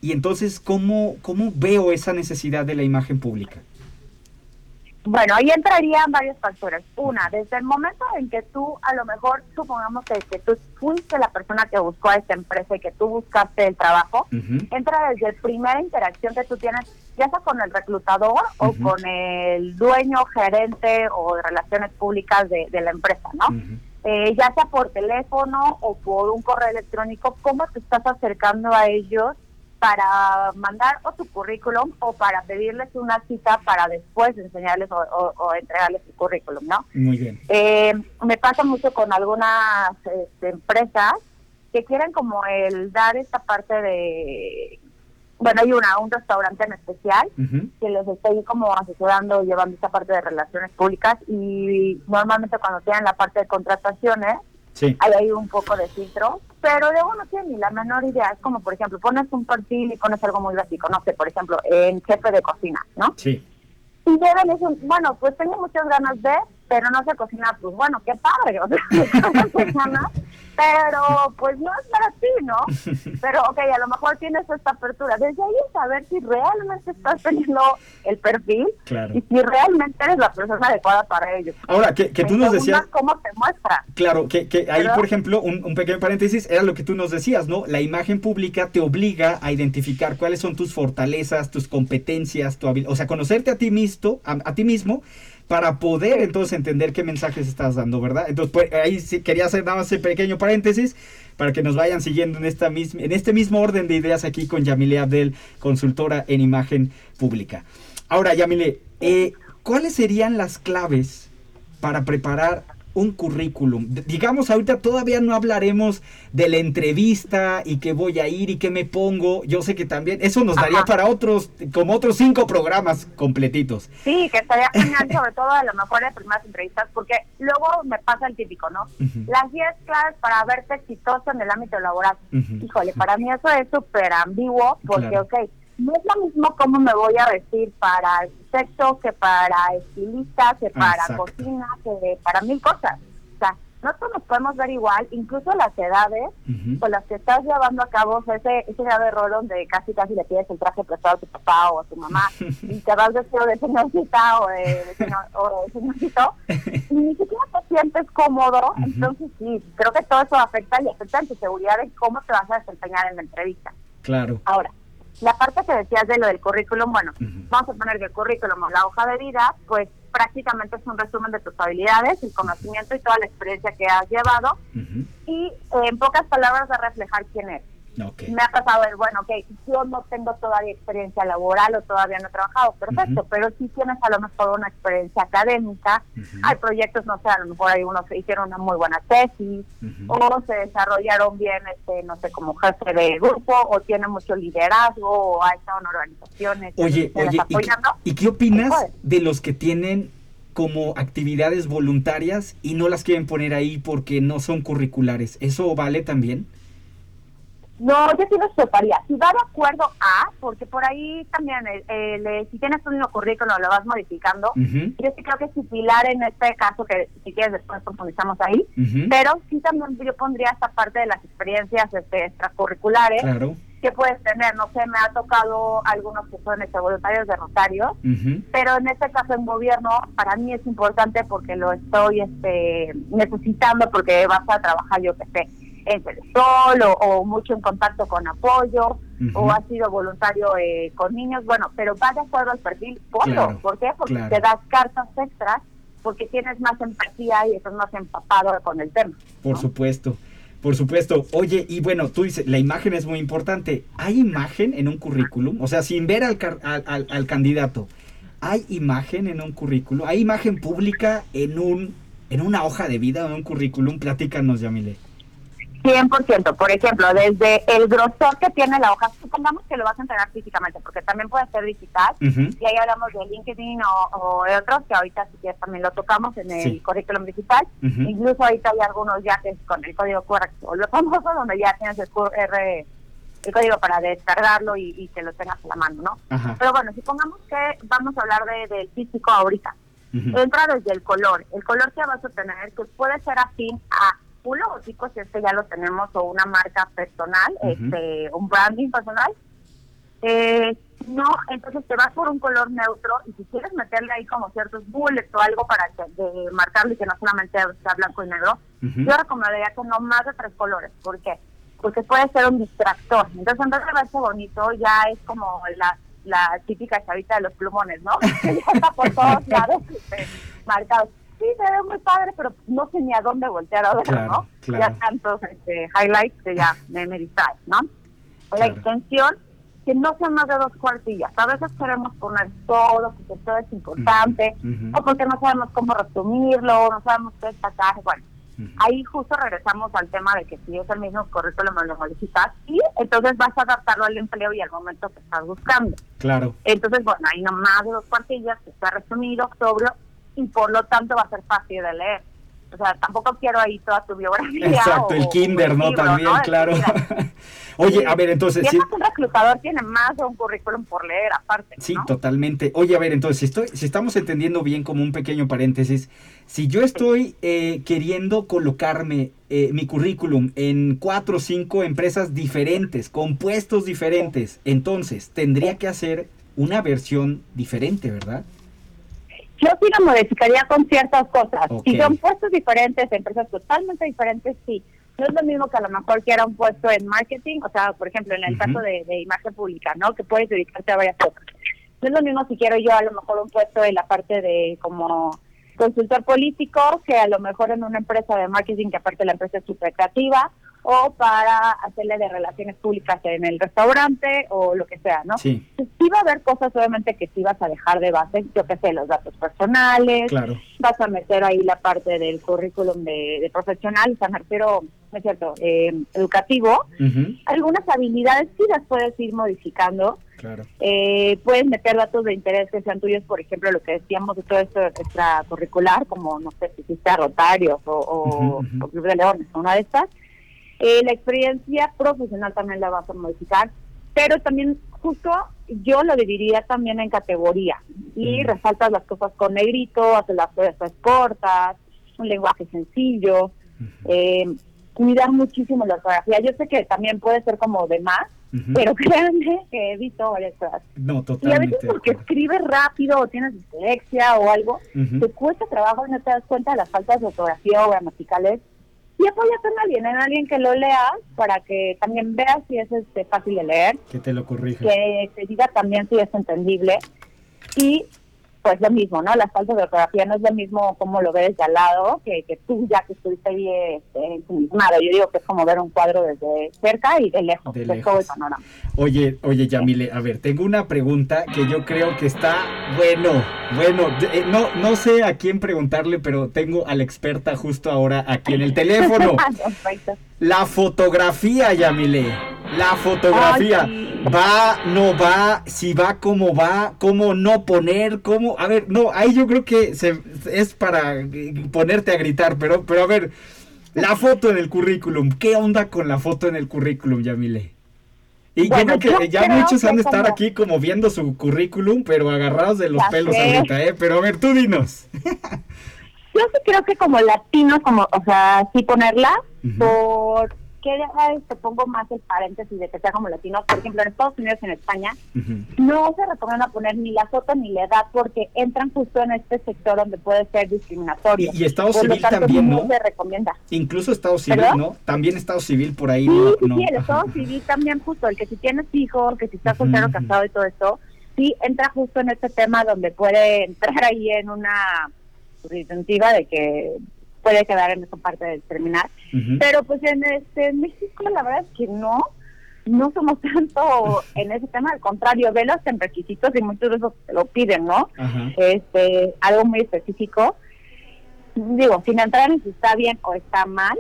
Y entonces, ¿cómo, ¿cómo veo esa necesidad de la imagen pública? Bueno, ahí entrarían varios factores. Una, desde el momento en que tú, a lo mejor, supongamos que, que tú fuiste la persona que buscó a esta empresa y que tú buscaste el trabajo, entra desde la primera interacción que tú tienes, ya sea con el reclutador o con el dueño, gerente o de relaciones públicas de, de la empresa, ¿no? Eh, ya sea por teléfono o por un correo electrónico, ¿cómo te estás acercando a ellos para mandar o tu currículum o para pedirles una cita para después enseñarles o, entregarles tu currículum, ¿no? Muy bien. Eh, me pasa mucho con algunas este, empresas que quieren como el dar esta parte de bueno, hay una, un restaurante en especial que los estoy como asesorando, llevando esta parte de relaciones públicas y normalmente cuando tienen la parte de contrataciones, Sí. Hay ahí un poco de filtro, pero luego no tiene ni la menor idea. Es como, por ejemplo, pones un perfil y pones algo muy básico, no sé, por ejemplo, en jefe de cocina, ¿no? Sí. Y llegan y dicen, bueno, pues tengo muchas ganas de, pero no sé cocinar. Pues bueno, qué padre, o sea, pero pues no es para ti, ¿no? Pero ok, a lo mejor tienes esta apertura. Desde ahí saber si realmente estás teniendo el perfil y si realmente eres la persona adecuada para ello. Ahora, que, que tú nos decías... ¿Cómo te muestra? Claro, que, que ahí, por ejemplo, un, un, pequeño paréntesis, era lo que tú nos decías, ¿no? La imagen pública te obliga a identificar cuáles son tus fortalezas, tus competencias, tu o sea, conocerte a ti mismo, a, a ti mismo para poder entonces entender qué mensajes estás dando, ¿verdad? Entonces, pues, ahí sí quería hacer nada más ese pequeño paréntesis para que nos vayan siguiendo en, esta misma, en este mismo orden de ideas aquí con Yamile Abdel, consultora en imagen pública. Ahora, Yamile, eh, ¿cuáles serían las claves para preparar un currículum. Digamos, ahorita todavía no hablaremos de la entrevista y que voy a ir y que me pongo. Yo sé que también eso nos daría para otros, como otros cinco programas completitos. Sí, que estaría genial, sobre todo a lo mejor de primeras entrevistas, porque luego me pasa el típico, ¿no? Las 10 claves para verte exitoso en el ámbito laboral. Híjole, para mí eso es súper ambiguo, porque, ok, no es lo mismo cómo me voy a vestir para sexo que para estilista, que para cocina, que para mil cosas. O sea, nosotros nos podemos ver igual, incluso las edades con las que estás llevando a cabo ese, ese grave rol donde casi casi le pides el traje prestado a tu papá o a tu mamá y te vas vestido de señorcita o de, señor, o de señorito y ni siquiera te sientes cómodo, entonces sí, creo que todo eso afecta y afecta en tu seguridad de cómo te vas a desempeñar en la entrevista. Claro. Ahora, la parte que decías de lo del currículum, bueno, vamos a poner que el currículum o la hoja de vida, pues prácticamente es un resumen de tus habilidades, el conocimiento y toda la experiencia que has llevado. Y eh, en pocas palabras va a reflejar quién eres. Me ha pasado el, bueno, ok, yo no tengo todavía experiencia laboral o todavía no he trabajado, perfecto, pero si tienes a lo mejor una experiencia académica, hay proyectos, no sé, a lo mejor hay unos que hicieron una muy buena tesis, o se desarrollaron bien, este, no sé, como jefe de grupo, o tiene mucho liderazgo, o ha estado en organizaciones. Oye, que oye, ¿y, qué- apoyan, ¿no? ¿y qué opinas Puede. de los que tienen como actividades voluntarias y no las quieren poner ahí porque no son curriculares? ¿Eso vale también? No, yo sí lo separía. Si va de acuerdo a, porque por ahí también, eh, eh, si tienes un currículum, lo vas modificando. Yo sí creo que es similar en este caso, que si quieres después profundizamos ahí. Pero sí también yo pondría esta parte de las experiencias este, extracurriculares Claro. que puedes tener. No sé, me ha tocado algunos que son este, voluntarios de Rosario. Pero en este caso en gobierno, para mí es importante porque lo estoy este, necesitando, porque vas a trabajar, yo que sé, en sol o, o mucho en contacto con apoyo, o has sido voluntario eh, con niños, bueno, pero va de acuerdo al perfil, ponlo. Claro, ¿Por qué? Porque claro. te das cartas extras, porque tienes más empatía y estás más empapado con el tema. Por supuesto, por supuesto. Oye, y bueno, tú dices, la imagen es muy importante. ¿Hay imagen en un currículum? O sea, sin ver al, al, al- al candidato, ¿hay imagen en un currículum? ¿Hay imagen pública en un en una hoja de vida o en un currículum? Platícanos, Yamile. 100%, por ejemplo, desde el grosor que tiene la hoja, supongamos que lo vas a entregar físicamente, porque también puede ser digital, y ahí hablamos de LinkedIn o, o de otros, que ahorita si quieres también lo tocamos en el Sí. currículum digital, incluso ahorita hay algunos ya que es con el código QR, o lo famoso donde ya tienes el QR, el código para descargarlo y, y que lo tengas a la mano, ¿no? Ajá. Pero bueno, supongamos que vamos a hablar de, del físico ahorita. Entra desde el color. El color que vas a tener que puede ser afín a logotipo, si este ya lo tenemos, o una marca personal, Ujú. este, un branding personal. Eh, no, entonces te vas por un color neutro y si quieres meterle ahí como ciertos bullets o algo para que, de marcarlo y que no solamente sea blanco y negro, Ujú. yo recomendaría que no más de tres colores. ¿Por qué? Porque puede ser un distractor. Entonces, en vez de verse bonito, ya es como la, la típica chavita de los plumones, ¿no? Que ya está por todos lados este, marcado. Sí, se ve muy padre, pero no sé ni a dónde voltear a ver, Claro, ¿no? claro. Ya tantos este, highlights que ya me, me distrae, ¿no? La extensión, que no sean más de dos cuartillas. A veces queremos poner todo, porque todo es importante, Ujú. o porque no sabemos cómo resumirlo, no sabemos qué destacar. Bueno, ahí justo regresamos al tema de que si es el mismo currículum lo modificas y entonces vas a adaptarlo al empleo y al momento que estás buscando. Claro. Entonces, bueno, hay no más de dos cuartillas, que está resumido, sobrio, y por lo tanto va a ser fácil de leer. O sea, tampoco quiero ahí toda tu biografía. Exacto, o- el o kinder, ¿no? libro, También, claro. Oye, a ver, entonces, sí, además un reclutador tiene más de un currículum por leer aparte. sí, ¿no? totalmente. Oye, a ver, entonces, si, estoy, si estamos entendiendo bien como un pequeño paréntesis, si yo estoy eh, queriendo colocarme eh, mi currículum en cuatro o cinco empresas diferentes, con puestos diferentes, entonces tendría que hacer una versión diferente, ¿verdad? Yo sí lo modificaría con ciertas cosas. Ok. Si son puestos diferentes, empresas totalmente diferentes, sí. No es lo mismo que a lo mejor quiera un puesto en marketing, o sea, por ejemplo, en el caso de, de imagen pública, ¿no? Que puedes dedicarte a varias cosas. No es lo mismo si quiero yo a lo mejor un puesto en la parte de como consultor político, que a lo mejor en una empresa de marketing, que aparte la empresa es súper creativa, o para hacerle de relaciones públicas en el restaurante o lo que sea, ¿no? Sí, Entonces, sí va a haber cosas obviamente que sí vas a dejar de base, yo que sé, los datos personales, claro. vas a meter ahí la parte del currículum de, de profesional, o sea, me refiero, no es cierto, eh, educativo. Algunas habilidades sí las puedes ir modificando. Claro. Eh, puedes meter datos de interés que sean tuyos, por ejemplo, lo que decíamos de todo esto extracurricular, como, no sé, si hiciste a Rotarios o, o, o Club de Leones, una de estas. Eh, la experiencia profesional también la vas a modificar, pero también justo yo lo dividiría también en categoría y Mm. resaltas las cosas con negrito, haces las cosas cortas, un lenguaje sencillo, eh, cuidar muchísimo la ortografía. Yo sé que también puede ser como de más, Ujú. pero créanme que he visto varias cosas. No, Y a totalmente. veces porque escribes rápido o tienes dislexia o algo, Ujú. te cuesta trabajo y no te das cuenta de las faltas de ortografía o gramaticales. Y apóyate en alguien, en alguien que lo leas para que también veas si es este, fácil de leer, Que te lo corrija. que te diga también si es entendible. Y pues lo mismo, ¿no? Las faltas de ortografía no es lo mismo como lo ves de al lado que, que tú ya que estuviste ahí este. Yo digo que es como ver un cuadro desde cerca y de lejos, De de, lejos. todo el panorama. Oye, oye, Yamile, a ver, tengo una pregunta que yo creo que está bueno, bueno, eh, no, no sé a quién preguntarle, pero tengo a la experta justo ahora aquí en el teléfono. Perfecto. La fotografía, Yamile. La fotografía. Ay. Va, no va, si va, cómo va, cómo no poner, cómo. A ver, no, ahí yo creo que se, es para ponerte a gritar, pero, pero a ver, la foto en el currículum. ¿Qué onda con la foto en el currículum, Yamile? Y Bueno, yo creo que yo ya creo muchos que han de estar como- aquí como viendo su currículum, pero agarrados de los Ya pelos sé. ahorita, ¿eh? Pero a ver, tú dinos. Yo sí creo que como latino, como, o sea, sí ponerla, por que te pongo más el paréntesis de que sea como latino, por ejemplo, en Estados Unidos y en España, no se recomienda poner ni la foto ni la edad porque entran justo en este sector donde puede ser discriminatorio. Y- y Estado Por civil también, no se recomienda. Incluso Estado Civil, ¿Perdón? ¿no? También Estado Civil por ahí, Sí, ¿no? sí, no. sí, el. Estado civil también justo, el que si tienes hijos, que si estás soltero, Ujú, casado y todo eso, sí entra justo en este tema donde puede entrar ahí en una disyuntiva de que puede quedar en esa parte de terminar. Ujú. Pero pues en este en México la verdad es que no, no somos tanto en ese tema, al contrario, velos en requisitos y muchos de esos te lo piden, ¿no? Ajá. Este, algo muy específico. Digo, sin entrar en si está bien o está mal,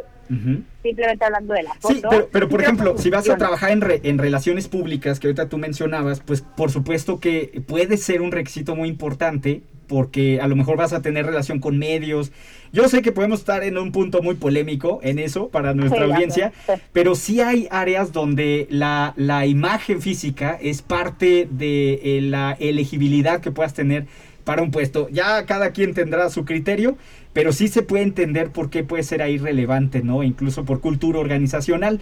simplemente hablando de la foto. Sí, pero, por ejemplo, si vas a trabajar en, re- en relaciones públicas, que ahorita tú mencionabas, pues por supuesto que puede ser un requisito muy importante, porque a lo mejor vas a tener relación con medios. Yo sé que podemos estar en un punto muy polémico en eso para nuestra Sí, audiencia, sí. pero sí hay áreas donde la, la imagen física es parte de eh, la elegibilidad que puedas tener para un puesto. Ya cada quien tendrá su criterio, pero sí se puede entender por qué puede ser ahí relevante, ¿no? Incluso por cultura organizacional.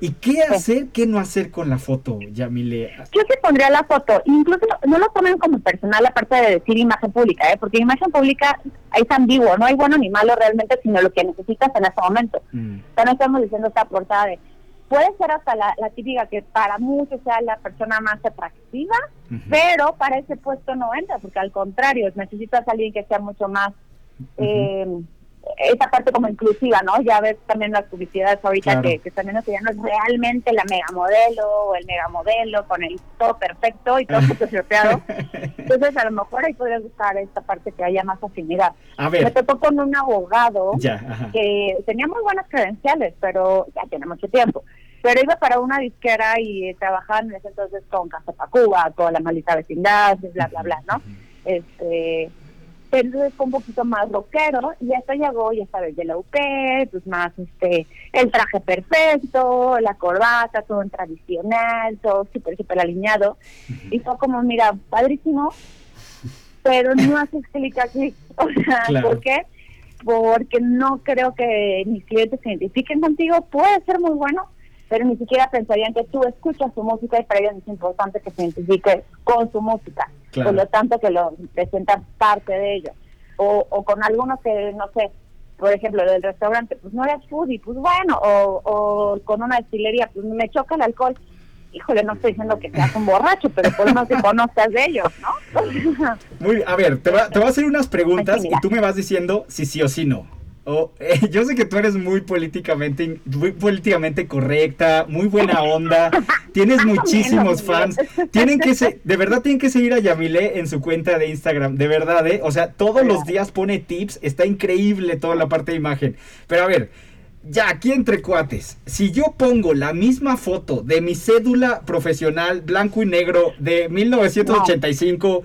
¿Y qué hacer, qué no hacer con la foto, Yamile? Yo sí pondría la foto, incluso no lo tomen como personal aparte de decir imagen pública, ¿eh? porque imagen pública es ambiguo, no hay bueno ni malo realmente, sino lo que necesitas en ese momento. Mm, O sea, no estamos diciendo esta portada de, puede ser hasta la, la típica que para muchos sea la persona más atractiva, pero para ese puesto no entra, porque al contrario, necesitas a alguien que sea mucho más, eh, esa parte como inclusiva, ¿no? Ya ves también las publicidades ahorita Claro. que, que también no es realmente la mega modelo o el mega modelo con el todo perfecto y todo photoshopeado. Entonces a lo mejor ahí podrías buscar esta parte que haya más afinidad. A ver. Me tocó con un abogado Ya, que tenía muy buenas credenciales, pero ya tiene mucho tiempo. Pero iba para una disquera y eh, trabajaba en ese entonces con Casa Tacuba, con La Maldita Vecindad, bla, bla, bla, ¿no? Este, pero entonces fue un poquito más rockero y hasta llegó, ya sabes, de la UP, pues más este, el traje perfecto, la corbata, todo en tradicional, todo súper, súper alineado. Y fue como, mira, padrísimo, pero no haces clic aquí. O sea, Claro. ¿por qué? Porque no creo que mis clientes se identifiquen contigo. Puede ser muy bueno, pero ni siquiera pensarían que tú escuchas su música y para ellos es importante que se identifique con su música. Claro. Por lo tanto, que lo presenta parte de ellos. O, o con algunos que, no sé, por ejemplo, del restaurante, pues no eres foodie, pues bueno. O, o con una destilería, pues me choca el alcohol. Híjole, no estoy diciendo que seas un borracho, pero por lo menos que conozcas de ellos, ¿no? Muy, a ver, te, va- te voy a hacer unas preguntas y tú me vas diciendo si sí o si no. O, eh, yo sé que tú eres muy políticamente, muy políticamente correcta, muy buena onda, tienes muchísimos fans. Tienen que se- de verdad tienen que seguir a Yamile en su cuenta de Instagram, de verdad, ¿eh? O sea, todos los días pone tips, está increíble toda la parte de imagen. Pero a ver, ya aquí entre cuates, si yo pongo la misma foto de mi cédula profesional blanco y negro de 1985,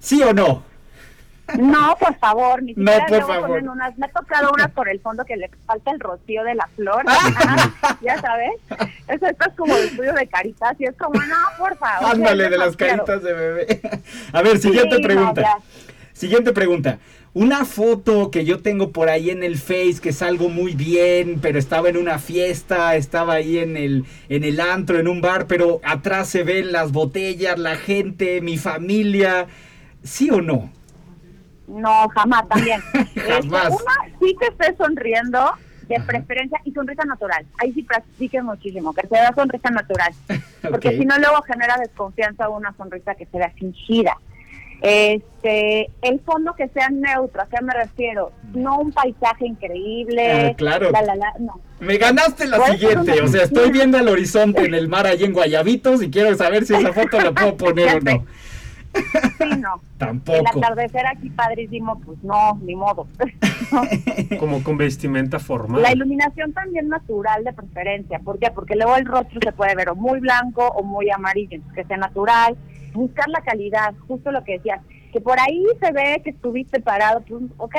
¿sí o no? No, por favor, ni No, siquiera por luego favor. ponen unas, me ha tocado unas por el fondo que le falta el rocío de la flor, Ah. ya sabes, eso esto es como el estudio de caritas y es como, no, por favor. Ándale, de las caritas de bebé. A ver, siguiente Sí, no, pregunta. Siguiente pregunta. Una foto que yo tengo por ahí en el Face que salgo muy bien, pero estaba en una fiesta, estaba ahí en el, en el antro, en un bar, pero atrás se ven las botellas, la gente, mi familia. ¿Sí o no? No, jamás también. Jamás. Este, una sí que esté sonriendo, de preferencia, y sonrisa natural. Ahí sí practiquen muchísimo, que se vea sonrisa natural. Porque si no, luego genera desconfianza una sonrisa que se vea fingida. Este, el fondo que sea neutro, ¿a qué me refiero? No un paisaje increíble. Ah, claro. la, la, la, no. Me ganaste la siguiente, o sea, estoy viendo el horizonte en el mar allí en Guayabitos y quiero saber si esa foto la puedo poner o no. Sí, no. El Tampoco. atardecer aquí padrísimo, pues no, ni modo. Como con vestimenta formal. La iluminación también natural de preferencia. ¿Por qué? Porque luego el rostro se puede ver o muy blanco o muy amarillo. Entonces, que sea natural. Buscar la calidad, justo lo que decías. Que por ahí se ve que estuviste parado, pues, ok,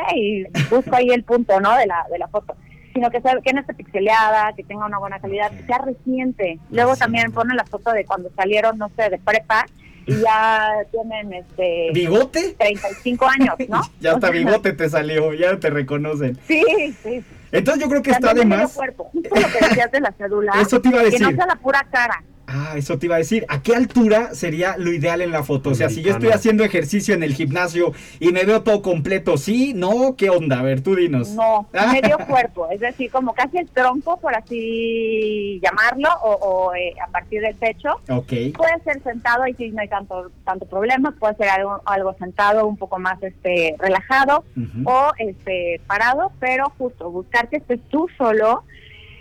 busco ahí el punto, ¿no? De la, de la foto. Sino que, sea, que no esté pixeleada, que tenga una buena calidad, que sea reciente. Luego también ponen la foto de cuando salieron, no sé, de prepa y ya tienen este ¿Bigote? 35 años, ¿no? Ya hasta bigote te salió, ya te reconocen. Sí, sí. Entonces yo creo que está También de más. cuerpo. Justo lo que decías de la cédula. Eso te iba a Que no decir. sea la pura cara. Ah, eso te iba a decir. ¿A qué altura sería lo ideal en la foto? O sea, si yo estoy haciendo ejercicio en el gimnasio y me veo todo completo, ¿sí? ¿No? ¿Qué onda? A ver, tú dinos. No, Ah. medio cuerpo. Es decir, como casi el tronco, por así llamarlo, o, o, eh, a partir del pecho. Ok. Puede ser sentado, ahí sí no hay tanto tanto problema. Puede ser algo, algo sentado, un poco más este relajado. O este parado, pero justo buscar que estés tú solo,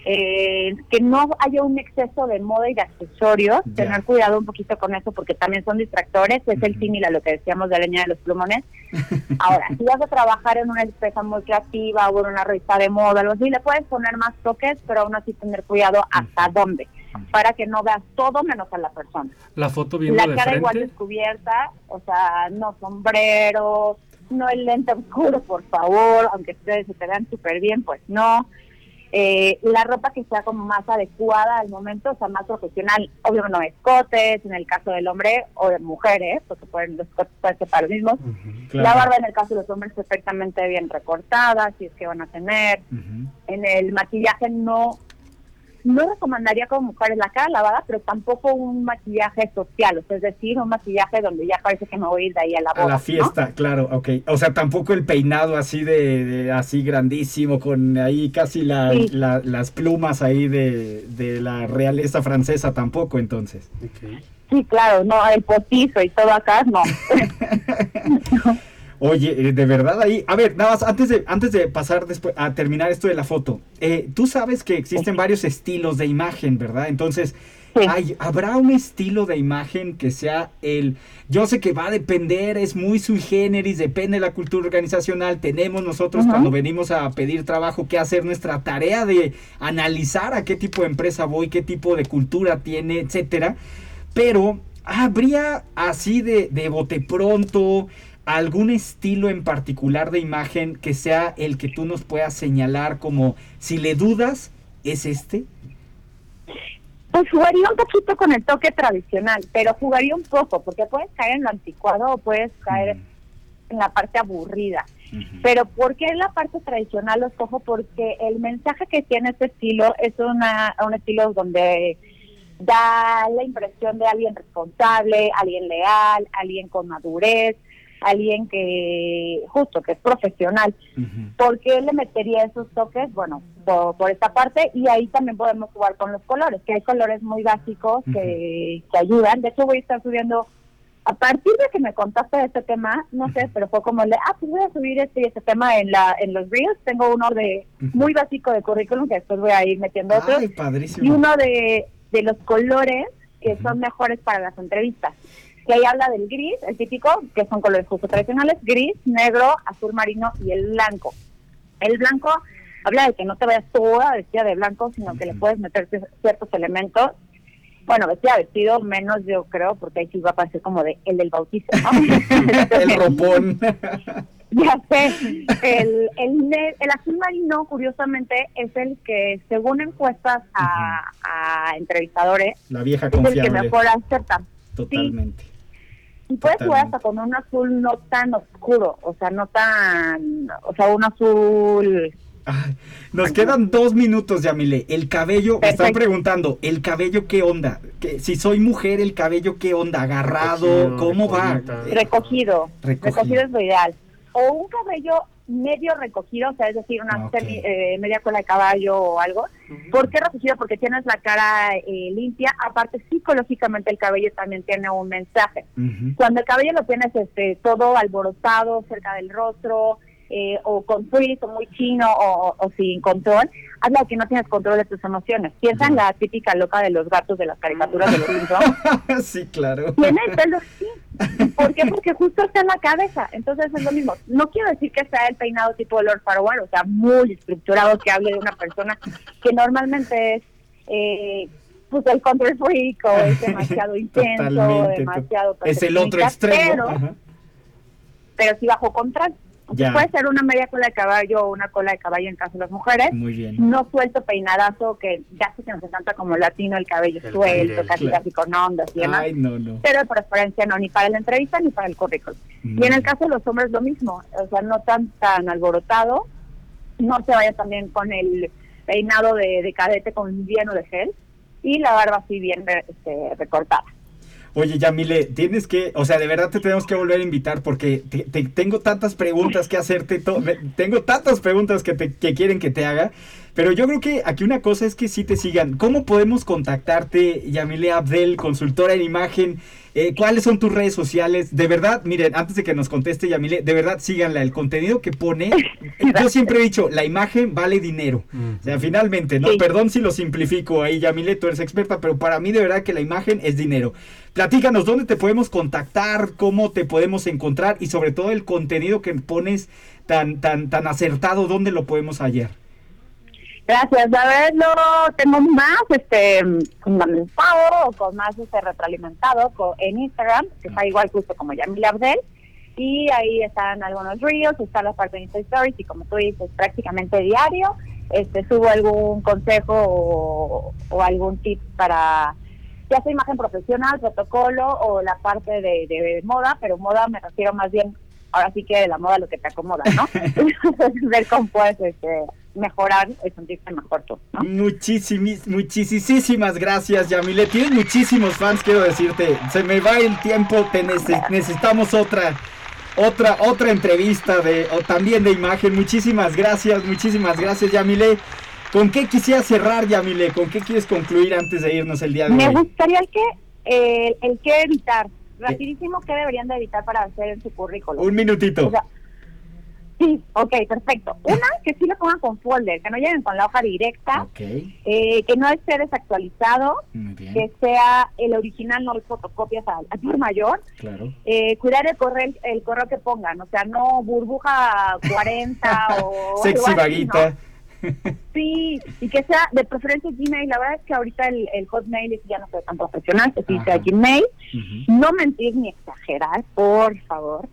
eh, que no haya un exceso de moda y de accesorios, tener cuidado un poquito con eso porque también son distractores, es el símil a lo que decíamos de leña de los plumones. Ahora, si vas a trabajar en una empresa muy creativa o en una revista de moda, algo así, le puedes poner más toques, pero aún así tener cuidado hasta dónde, para que no veas todo menos a la persona. La foto viendo la de cara igual descubierta, o sea, no sombrero, no el lente oscuro, por favor, aunque ustedes se te vean súper bien, pues no. Eh, la ropa que sea como más adecuada al momento, o sea, más profesional, obvio no escotes, en el caso del hombre o de mujeres, porque pueden, los escotes pueden ser para los mismos. claro. La barba en el caso de los hombres perfectamente bien recortada, si es que van a tener. Ujú. En el maquillaje no no recomendaría como mujeres la cara lavada, pero tampoco un maquillaje social, o sea, es decir, un maquillaje donde ya parece que me voy a ir de ahí a la boda. A la ¿no? fiesta, claro, ok. O sea, tampoco el peinado así de, de- así grandísimo, con ahí casi la- Sí. la- las plumas ahí de, de la realeza francesa tampoco, entonces. Sí, claro, no, el postizo y todo acá, no. Oye, eh, de verdad ahí, a ver, nada más, antes de, antes de pasar después a terminar esto de la foto, eh, tú sabes que existen varios estilos de imagen, ¿verdad? Entonces, hay, ¿habrá un estilo de imagen que sea el, yo sé que va a depender, es muy sui generis, depende de la cultura organizacional, tenemos nosotros cuando venimos a pedir trabajo que hacer nuestra tarea de analizar a qué tipo de empresa voy, qué tipo de cultura tiene, etcétera, pero habría así de, de bote pronto algún estilo en particular de imagen que sea el que tú nos puedas señalar como si le dudas es este Pues jugaría un poquito con el toque tradicional, pero jugaría un poco, porque puedes caer en lo anticuado o puedes caer en la parte aburrida. Pero ¿por qué la parte tradicional lo escojo? Porque el mensaje que tiene este estilo es una, un estilo donde da la impresión de alguien responsable, alguien leal, alguien con madurez, alguien que justo, que es profesional. ¿Por qué le metería esos toques? Bueno, por, por esta parte y ahí también podemos jugar con los colores, que hay colores muy básicos que, que ayudan. De hecho voy a estar subiendo, a partir de que me contaste de este tema, no sé, pero fue como, le, ah, pues voy a subir este y este tema en, la, en los reels. Tengo uno de muy básico de currículum que después voy a ir metiendo otros. Ay, Y padrísimo. uno de, de los colores que son mejores para las entrevistas. Que ahí habla del gris, el típico, que son colores justo tradicionales, gris, negro, azul marino y el blanco. El blanco habla de que no te vayas toda vestida de blanco, sino que le puedes meter cier- ciertos elementos. Bueno, vestida vestido menos yo creo, porque ahí sí va a parecer como de el del bautizo, ¿no? el ropón. Ya sé. El, el, azul marino, curiosamente, es el que, según encuestas a, a entrevistadores, La vieja es el que mejor acepta. Totalmente. Y puedes jugar hasta con un azul no tan oscuro, o sea, no tan, o sea, un azul Ay, nos quedan dos minutos, Yamile. El cabello, me están preguntando, ¿el cabello qué onda? Que, si soy mujer, ¿el cabello qué onda? ¿Agarrado? Recogido, ¿Cómo va? recogido. Recogido. Recogido. Recogido es lo ideal. O un cabello medio recogido, o sea, es decir, una Ah, eh, media cola de caballo o algo, ¿Por qué rojillo? Porque tienes la cara eh, limpia. Aparte, psicológicamente el cabello también tiene un mensaje. Cuando el cabello lo tienes este, todo alborotado cerca del rostro, eh, o con frizz o muy chino o, o, sin control, habla que no tienes control de tus emociones. Piensa en la típica loca de los gatos de las caricaturas de los Simpsons. sí, claro. Tiene el pelo así. ¿Por qué? Porque justo está en la cabeza. Entonces es lo mismo. No quiero decir que sea el peinado tipo Lord Farquaad, o sea, muy estructurado, que hable de una persona que normalmente es... Eh, pues el control freak o es demasiado intenso, demasiado... Es el otro extremo. Pero, pero sí bajo Puede ser una media cola de caballo o una cola de caballo en caso de las mujeres. Muy bien. No suelto peinadazo, que ya se nos encanta como latino el cabello suelto, casi casi con ondas y demás. Ay, no, no. Pero de preferencia no, ni para la entrevista ni para el currículum. Y en el caso de los hombres lo mismo, o sea, no tan tan alborotado, no se vaya también con el peinado de, de cadete con lleno de gel y la barba así bien este, recortada. Oye, Yamile, tienes que, o sea, de verdad te tenemos que volver a invitar porque te, tengo tantas preguntas que hacerte, tengo tantas preguntas que, te, que quieren que te haga, pero yo creo que aquí una cosa es que sí te sigan. ¿Cómo podemos contactarte, Yamile Abdel, consultora en imagen? Eh, ¿Cuáles son tus redes sociales? De verdad, miren, antes de que nos conteste Yamile, de verdad síganla. El contenido que pone, yo siempre he dicho, la imagen vale dinero. O sea, finalmente, ¿no? Perdón si lo simplifico ahí, Yamile, tú eres experta, pero para mí de verdad que la imagen es dinero. Platícanos dónde te podemos contactar, cómo te podemos encontrar y sobre todo el contenido que pones tan, tan, tan acertado, dónde lo podemos hallar. Gracias. A ver, lo tengo más este fundamentado, con más este retroalimentado en Instagram, que está igual justo como Yamil Abdel. Y ahí están algunos reels, está la parte de Insta Stories y como tú dices, prácticamente diario. Este, subo algún consejo o, algún tip para ya sea imagen profesional, protocolo o la parte de, de, moda, pero moda me refiero más bien, ahora sí que de la moda lo que te acomoda, ¿no? Ver cómo puedes este, mejorar y sentirse mejor tú. ¿no? muchísimas gracias, Yamile. Tienes muchísimos fans, quiero decirte. Se me va el tiempo, te necesitamos otra. Otra, otra entrevista de, o también de imagen. Muchísimas gracias, muchísimas gracias, Yamile. ¿Con qué quisiera cerrar, Yamile? ¿Con qué quieres concluir antes de irnos el día de Me hoy? Me gustaría el que, eh, el que evitar. Rapidísimo, ¿qué deberían de evitar para hacer en su currículum? Un minutito. Sí, ok, perfecto. Una, que sí lo pongan con folder, que no lleguen con la hoja directa, eh, que no esté desactualizado, que sea el original, no las fotocopias al, al mayor. Claro. Eh, cuidar el correo, el correo que pongan, o sea, no burbuja 40 o... Sexy vaguita. Sí, y que sea de preferencia Gmail. La verdad es que ahorita el, Hotmail ya no es tan profesional, que sí sea Gmail. No mentir ni exagerar, por favor.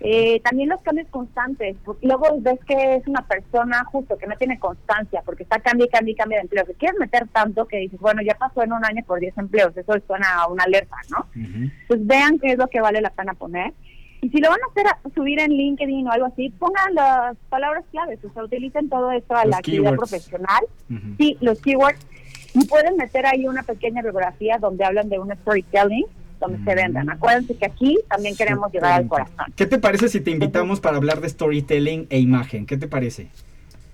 Eh, también los cambios constantes, porque luego ves que es una persona justo que no tiene constancia, porque está cambia y cambia y cambia de empleo. Si quieres meter tanto que dices, bueno, ya pasó en un año por 10 empleos, eso suena a una alerta, ¿no? Pues vean qué es lo que vale la pena poner. Y si lo van a hacer, a subir en LinkedIn o algo así, pongan las palabras claves, o sea, utilicen todo esto a la actividad profesional. Sí, los keywords. Y pueden meter ahí una pequeña biografía donde hablan de un storytelling donde se vendan. Acuérdense que aquí también queremos llegar al corazón. ¿Qué te parece si te invitamos para hablar de storytelling e imagen? ¿Qué te parece?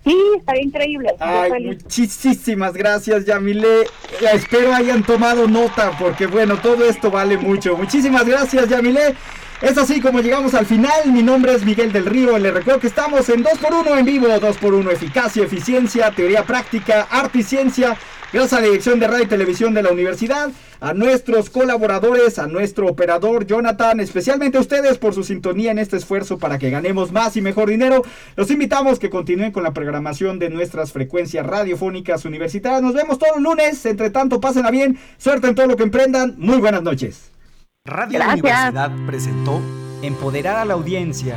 Sí, estaría increíble. Ay, muchísimas gracias, Yamile. Espero hayan tomado nota porque, bueno, todo esto vale mucho. Muchísimas gracias, Yamile. Es así como llegamos al final. Mi nombre es Miguel del Río. Les recuerdo que estamos en 2x1 en vivo. 2x1 eficacia, eficiencia, teoría práctica, arte y ciencia. Gracias a la dirección de radio y televisión de la universidad, a nuestros colaboradores, a nuestro operador Jonathan, especialmente a ustedes por su sintonía en este esfuerzo para que ganemos más y mejor dinero. Los invitamos que continúen con la programación de nuestras frecuencias radiofónicas universitarias. Nos vemos todos los lunes. Entre tanto, pásenla bien. Suerte en todo lo que emprendan. Muy buenas noches. Radio Universidad presentó Empoderar a la audiencia.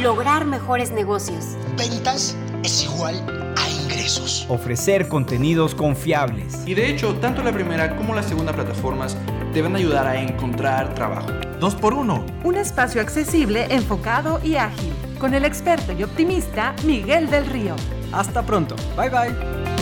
Lograr mejores negocios. Ventas es igual a ingresos. Ofrecer contenidos confiables. Y de hecho, tanto la primera como la segunda plataformas te van a ayudar a encontrar trabajo. Dos por uno. Un espacio accesible, enfocado y ágil. Con el experto y optimista Miguel del Río. Hasta pronto. Bye bye.